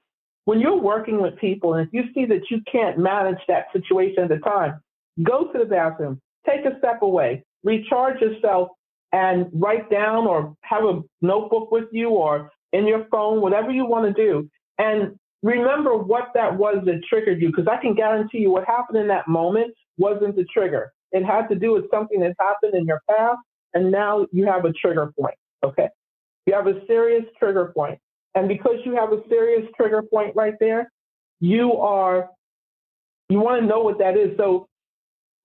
when you're working with people and if you see that you can't manage that situation at the time, go to the bathroom, take a step away, recharge yourself, and write down or have a notebook with you or in your phone, whatever you want to do. And remember what that was that triggered you, because I can guarantee you what happened in that moment wasn't the trigger. It had to do with something that happened in your past, and now you have a trigger point. Okay. You have a serious trigger point. And because you have a serious trigger point right there, you are, you want to know what that is. So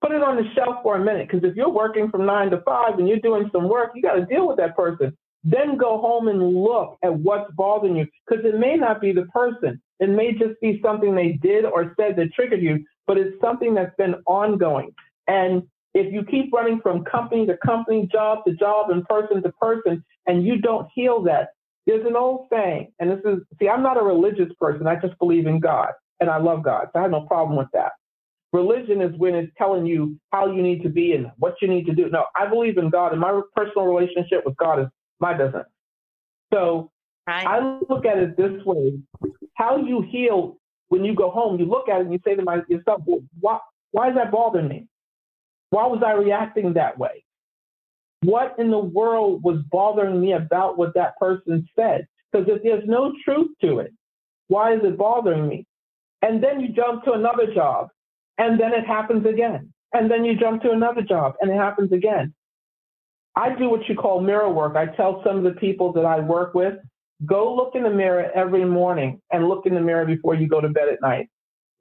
put it on the shelf for a minute. Because if you're working from nine to five and you're doing some work, you got to deal with that person. Then go home and look at what's bothering you. Because it may not be the person, it may just be something they did or said that triggered you, but it's something that's been ongoing. And if you keep running from company to company, job to job, and person to person, and you don't heal that, there's an old saying, and this is, see, I'm not a religious person. I just believe in God, and I love God. So I have no problem with that. Religion is when it's telling you how you need to be and what you need to do. No, I believe in God, and my personal relationship with God is my business. So right. I look at it this way how you heal when you go home, you look at it and you say to yourself, well, why, why is that bothering me? Why was I reacting that way? What in the world was bothering me about what that person said? Because if there's no truth to it, why is it bothering me? And then you jump to another job, and then it happens again. And then you jump to another job, and it happens again. I do what you call mirror work. I tell some of the people that I work with, go look in the mirror every morning and look in the mirror before you go to bed at night.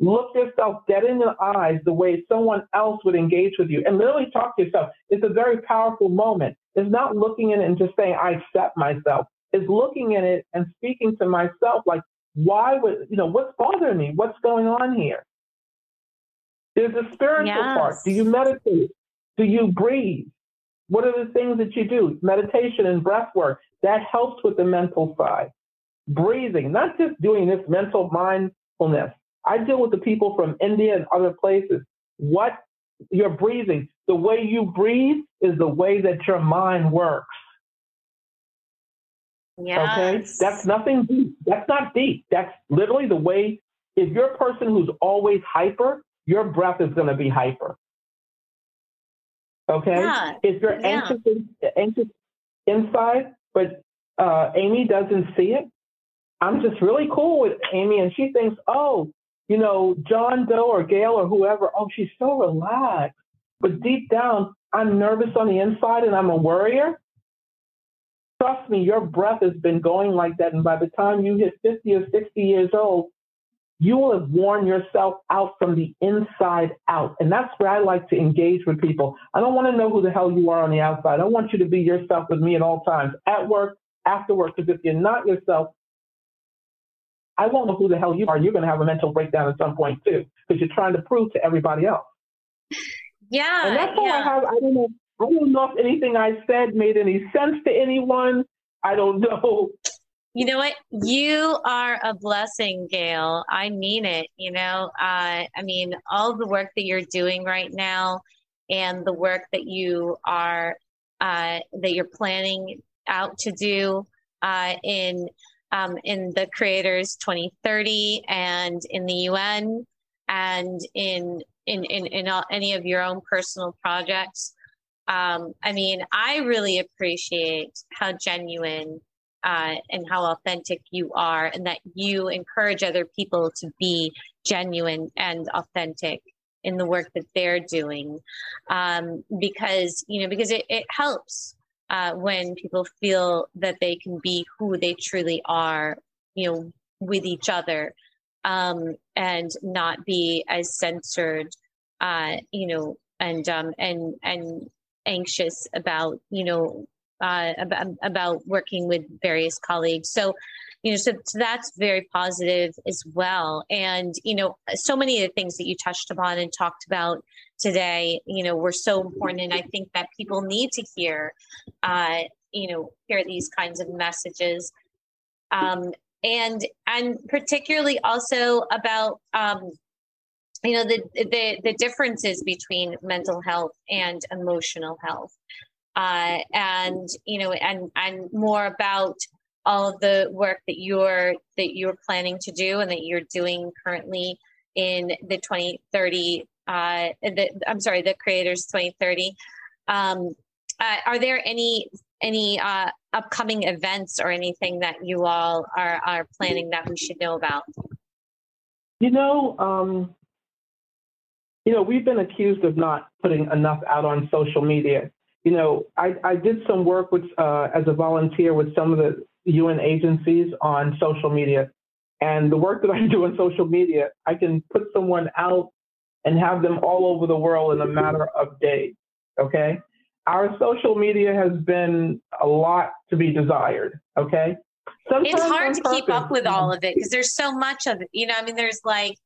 Look yourself dead in the eyes the way someone else would engage with you and literally talk to yourself. It's a very powerful moment. It's not looking in it and just saying, I accept myself. It's looking in it and speaking to myself like, why would, you know, what's bothering me? What's going on here? There's a spiritual yes. part. Do you meditate? Do you breathe? What are the things that you do? Meditation and breath work. That helps with the mental side. Breathing, not just doing this mental mindfulness, I deal with the people from India and other places. What you're breathing, the way you breathe is the way that your mind works. Yes. Okay? That's nothing deep. That's not deep. That's literally the way, if you're a person who's always hyper, your breath is going to be hyper. Okay? Yeah. If you're yeah. anxious, anxious inside, but uh, Amy doesn't see it, I'm just really cool with Amy, and she thinks, oh, you know, John Doe or Gail or whoever, oh, she's so relaxed. But deep down, I'm nervous on the inside and I'm a worrier. Trust me, your breath has been going like that. And by the time you hit 50 or 60 years old, you will have worn yourself out from the inside out. And that's where I like to engage with people. I don't want to know who the hell you are on the outside. I want you to be yourself with me at all times, at work, after work. Because if you're not yourself, I won't know who the hell you are. You're going to have a mental breakdown at some point too, because you're trying to prove to everybody else. [LAUGHS] Yeah, and that's all yeah. I have. I don't know. I don't know if anything I said made any sense to anyone. I don't [LAUGHS] know. You know what? You are a blessing, Gail. I mean it. You know, uh, I mean, all the work that you're doing right now and the work that you are, uh, that you're planning out to do uh, in um, in the Creators 2030 and in the UN and in in in, in all, any of your own personal projects. Um, I mean, I really appreciate how genuine uh, and how authentic you are, and that you encourage other people to be genuine and authentic in the work that they're doing, um, because you know because it, it helps uh, when people feel that they can be who they truly are, you know, with each other, um, and not be as censored, uh, you know, and um, and and anxious about, you know, uh, about, about working with various colleagues. So, you know, so, so, that's very positive as well. And, you know, so many of the things that you touched upon and talked about today, you know, were so important. And I think that people need to hear, uh, you know, hear these kinds of messages. Um, and, and particularly also about, um, you know the the the differences between mental health and emotional health uh, and you know and and more about all of the work that you're that you're planning to do and that you're doing currently in the 2030 uh, the, i'm sorry the creators 2030 um, uh, are there any any uh, upcoming events or anything that you all are are planning that we should know about? You know um, you know we've been accused of not putting enough out on social media you know, I, I did some work with uh, as a volunteer with some of the UN agencies on social media. And the work that I do on social media, I can put someone out and have them all over the world in a matter of days. Okay. Our social media has been a lot to be desired. Okay. Sometimes it's hard to purpose, keep up with all of it because there's so much of it. You know, I mean, there's like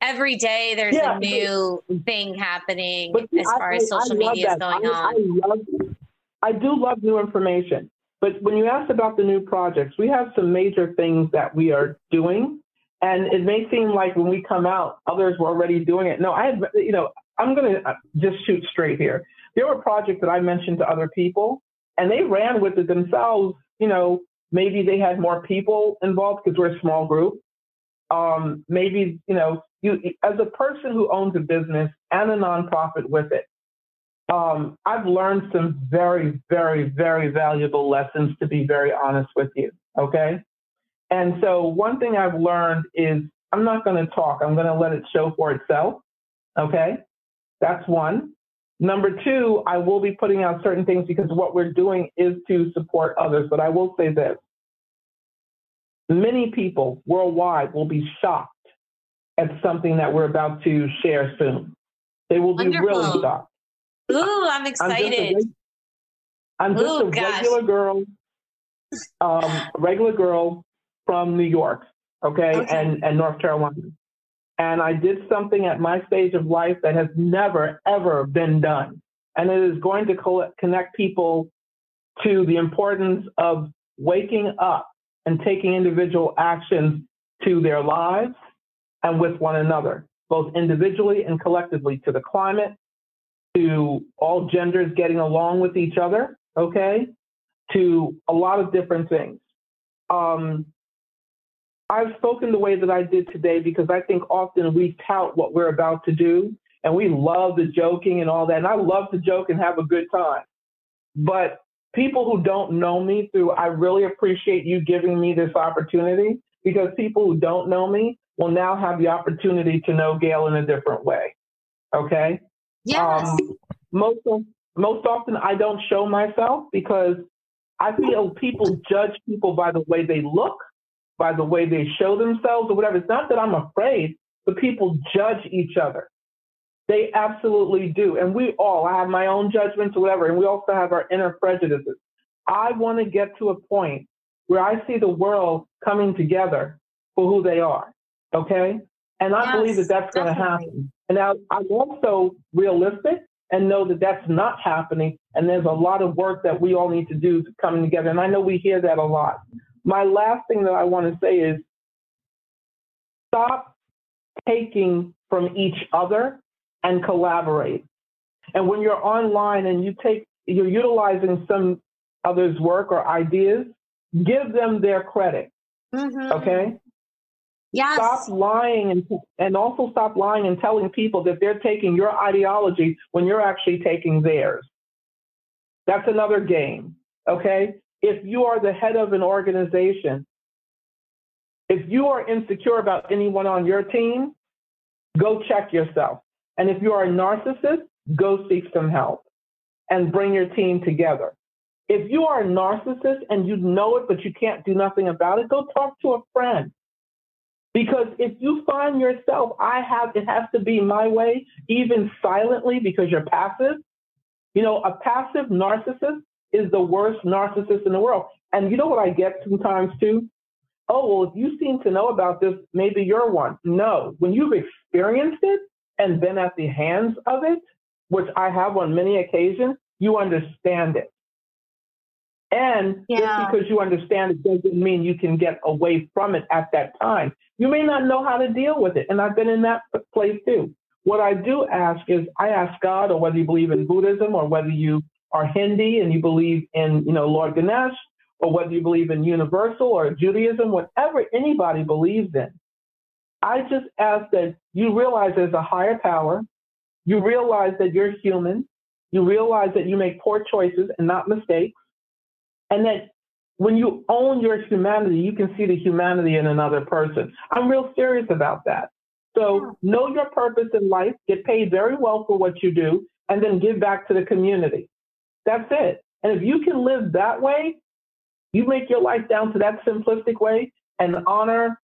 every day there's yeah, a new but, thing happening as far I, as social media is going I, on. I, love, I do love new information. But when you ask about the new projects, we have some major things that we are doing. And it may seem like when we come out, others were already doing it. No, I have, you know, I'm going to uh, just shoot straight here. There were projects that I mentioned to other people, and they ran with it themselves. You know, maybe they had more people involved because we're a small group. Um, maybe, you know, you as a person who owns a business and a nonprofit with it, um, I've learned some very, very, very valuable lessons. To be very honest with you, okay. And so one thing I've learned is I'm not going to talk. I'm going to let it show for itself. Okay, that's one. Number two, I will be putting out certain things because what we're doing is to support others. But I will say this many people worldwide will be shocked at something that we're about to share soon. They will be Wonderful. really shocked. Ooh, I'm excited. I'm just a, I'm just Ooh, a regular girl, um, regular girl from New York, okay, okay, and and North Carolina. And I did something at my stage of life that has never ever been done, and it is going to co- connect people to the importance of waking up and taking individual actions to their lives and with one another, both individually and collectively, to the climate, to all genders getting along with each other, okay, to a lot of different things. Um, I've spoken the way that I did today because I think often we tout what we're about to do and we love the joking and all that. And I love to joke and have a good time. But people who don't know me through, I really appreciate you giving me this opportunity because people who don't know me will now have the opportunity to know Gail in a different way. Okay? Yes. Um, most of, most often I don't show myself because I feel people judge people by the way they look, by the way they show themselves or whatever. It's not that I'm afraid, but people judge each other. They absolutely do. And we all, I have my own judgments or whatever, and we also have our inner prejudices. I want to get to a point where I see the world coming together for who they are. Okay. And I yes, believe that that's going to happen. And now I'm also realistic and know that that's not happening. And there's a lot of work that we all need to do to come together. And I know we hear that a lot. My last thing that I want to say is stop taking from each other and collaborate. And when you're online and you take, you're utilizing some others' work or ideas, give them their credit. Mm-hmm. Okay. Yes. Stop lying and, and also stop lying and telling people that they're taking your ideology when you're actually taking theirs. That's another game. Okay. If you are the head of an organization, if you are insecure about anyone on your team, go check yourself. And if you are a narcissist, go seek some help and bring your team together. If you are a narcissist and you know it, but you can't do nothing about it, go talk to a friend. Because if you find yourself, I have, it has to be my way, even silently because you're passive. You know, a passive narcissist is the worst narcissist in the world. And you know what I get sometimes too? Oh, well, if you seem to know about this, maybe you're one. No, when you've experienced it and been at the hands of it, which I have on many occasions, you understand it. And yeah. just because you understand it doesn't mean you can get away from it at that time. You may not know how to deal with it. And I've been in that place too. what I do ask is I ask God, or whether you believe in Buddhism, or whether you are Hindi and you believe in, you know, Lord Ganesh, or whether you believe in universal or Judaism, whatever anybody believes in. I just ask that you realize there's a higher power. You realize that you're human. You realize that you make poor choices and not mistakes. And that when you own your humanity, you can see the humanity in another person. I'm real serious about that. So know your purpose in life, get paid very well for what you do, and then give back to the community. That's it. And if you can live that way, you make your life down to that simplistic way and honor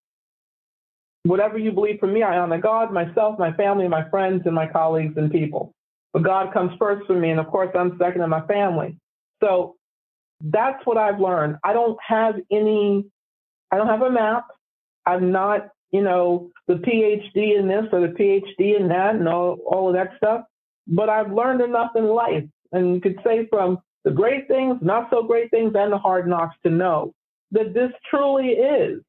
whatever you believe for me. I honor God, myself, my family, my friends, and my colleagues and people. But God comes first for me, and of course, I'm second in my family. So that's what I've learned. I don't have any, I don't have a map. I'm not, you know, the PhD in this or the PhD in that and all, all of that stuff. But I've learned enough in life. And you could say from the great things, not so great things, and the hard knocks to know that this truly is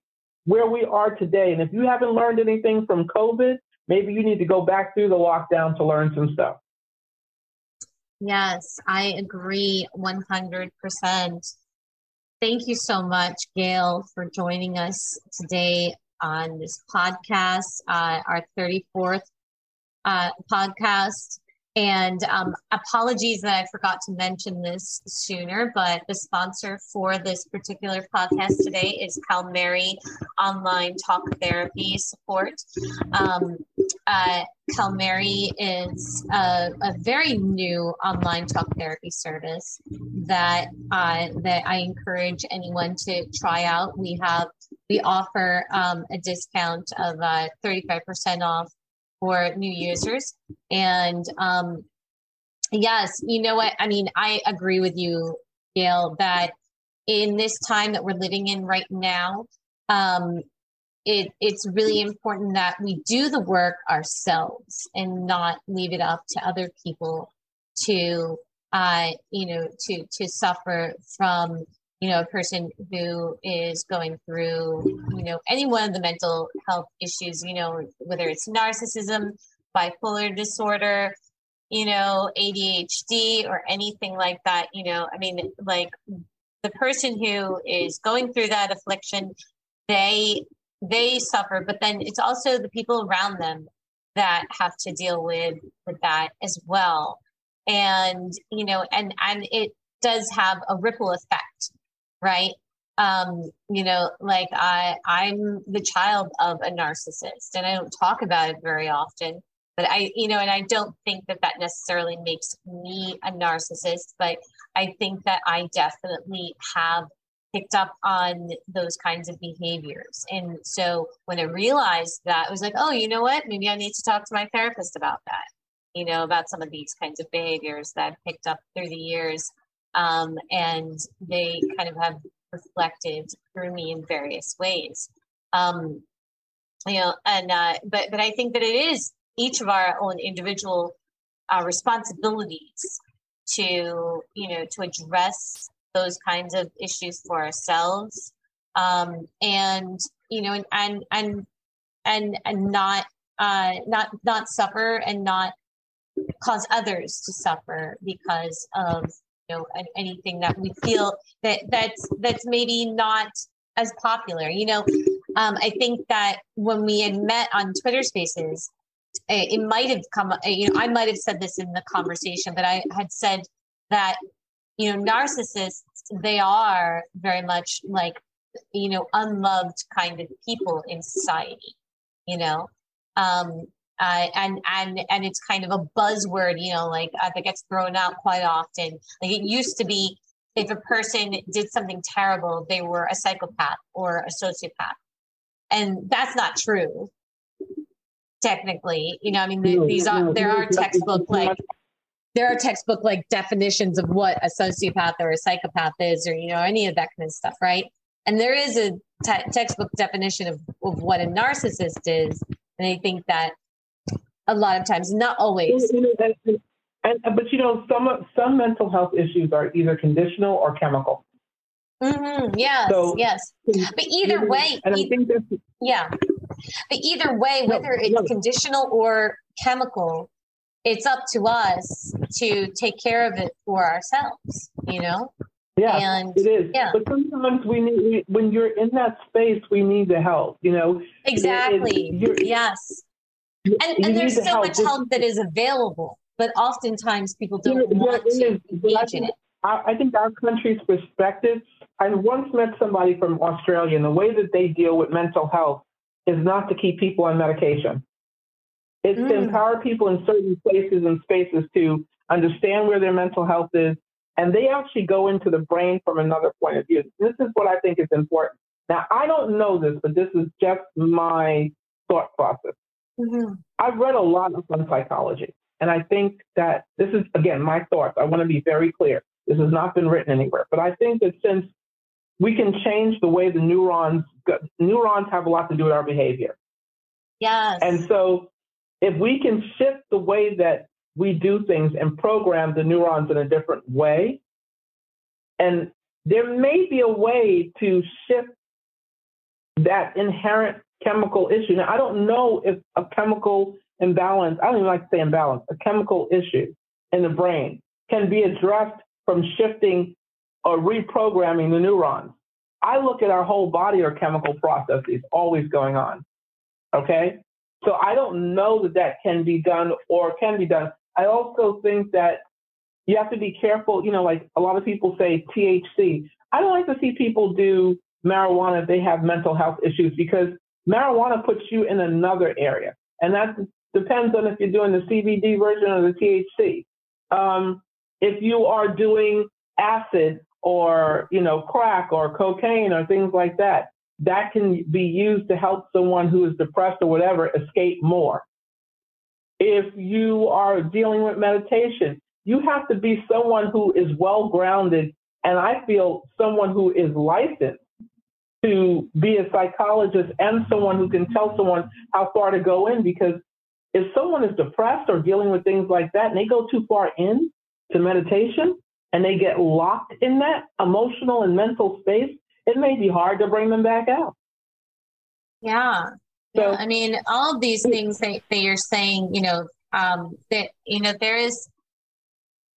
where we are today. And if you haven't learned anything from COVID, maybe you need to go back through the lockdown to learn some stuff. Yes, I agree 100%. Thank you so much, Gail, for joining us today on this podcast, uh, our 34th uh, podcast. And um, apologies that I forgot to mention this sooner, but the sponsor for this particular podcast today is Calmerry Online Talk Therapy Support. Um, uh, Calmerry is a, a, very new online talk therapy service that that I encourage anyone to try out. We have we offer um, a discount of uh, 35% off for new users. And um, yes, you know what? I mean, I agree with you, Gail, that in this time that we're living in right now, um, it, it's really important that we do the work ourselves and not leave it up to other people to uh, you know to to suffer from you know, a person who is going through, you know, any one of the mental health issues, you know, whether it's narcissism, bipolar disorder, you know, ADHD or anything like that, you know, I mean, like the person who is going through that affliction, they they suffer, but then it's also the people around them that have to deal with with that as well. And, you know, and and it does have a ripple effect right? Um, you know, like I, I'm the child of a narcissist, and I don't talk about it very often. But I, you know, and I don't think that that necessarily makes me a narcissist, but I think that I definitely have picked up on those kinds of behaviors. And so when I realized that, I was like, oh, you know what? Maybe I need to talk to my therapist about that, you know, about some of these kinds of behaviors that I've picked up through the years um, and they kind of have reflected through me in various ways. Um, you know, and uh, but but I think that it is each of our own individual uh, responsibilities to you know to address those kinds of issues for ourselves, um, and you know, and and and and, and not uh, not not suffer and not cause others to suffer because of know anything that we feel that that's that's maybe not as popular you know? Um, i think that when we had met on twitter spaces it, it might have come you know i might have said this in the conversation but i had said that you know narcissists they are very much like you know unloved kind of people in society you know? Um uh, and and and it's kind of a buzzword, you know, like uh, that gets thrown out quite often. Like it used to be, if a person did something terrible, they were a psychopath or a sociopath, and that's not true. Technically, you know, I mean, the, these are there are textbook like there are textbook like definitions of what a sociopath or a psychopath is, or you know, any of that kind of stuff, right? And there is a te- textbook definition of, of what a narcissist is, and I think that a lot of times, not always. And, and, but you know, some some mental health issues are either conditional or chemical. Mm-hmm. Yes, so, yes. But either way, and I think that's yeah. But either way, whether no, it's no. conditional or chemical, it's up to us to take care of it for ourselves, you know? Yeah, And- it is. yeah. But sometimes we need, we, when you're in that space, we need the help. You know, Exactly. you're- yes. And, and there's so much help that is available, but oftentimes people don't want to is, but I engage in think- it. I, think our country's perspective. I once met somebody from Australia, and the way that they deal with mental health is not to keep people on medication. It's to Mm. empower people in certain places and spaces to understand where their mental health is, and they actually go into the brain from another point of view. This is what I think is important. Now, I don't know this, but this is just my thought process. Mhm. I've read a lot on psychology, and I think that this is, again, my thoughts. I want to be very clear. This has not been written anywhere, but I think that since we can change the way the neurons, go, neurons have a lot to do with our behavior. Yes. And so if we can shift the way that we do things and program the neurons in a different way, and there may be a way to shift that inherent chemical issue. Now, I don't know if a chemical imbalance, I don't even like to say imbalance, a chemical issue in the brain can be addressed from shifting or reprogramming the neurons. I look at our whole body or chemical processes always going on. Okay? So I don't know that that can be done or can be done. I also think that you have to be careful. You know, like a lot of people say THC. I don't like to see people do marijuana if they have mental health issues because marijuana puts you in another area. And that depends on if you're doing the CBD version or the THC. Um, if you are doing acid or, you know, crack or cocaine or things like that, that can be used to help someone who is depressed or whatever escape more. If you are dealing with meditation, you have to be someone who is well grounded, and I feel someone who is licensed to be a psychologist and someone who can tell someone how far to go in. Because if someone is depressed or dealing with things like that, and they go too far in to meditation and they get locked in that emotional and mental space, it may be hard to bring them back out. Yeah. So- yeah. I mean, all of these things that, that you're saying, you know, um, that, you know, there is,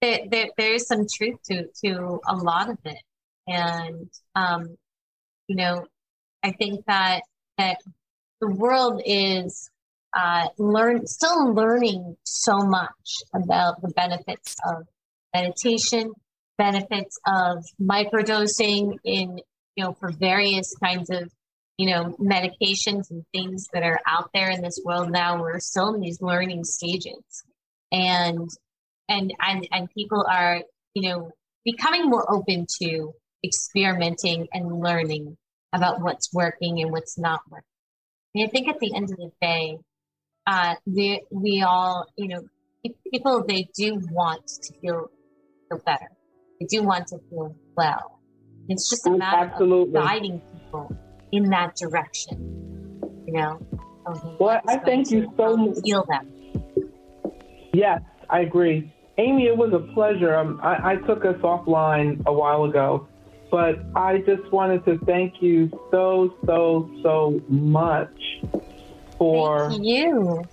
there, there, there is some truth to, to a lot of it. And, um, you know, I think that, that the world is, uh, learn, still learning so much about the benefits of meditation, benefits of microdosing in, you know, for various kinds of you know, medications and things that are out there in this world now. We're still in these learning stages, and and and and people are, you know, becoming more open to experimenting and learning about what's working and what's not working. And I think at the end of the day, uh, we we all, you know, people they do want to feel feel better. They do want to feel well. It's just a matter of guiding people in that direction, you know. Well, I thank you so much. Heal them. Yes, I agree. Amy, it was a pleasure. Um, I, I took us offline a while ago, but I just wanted to thank you so, so, so much for Thank you.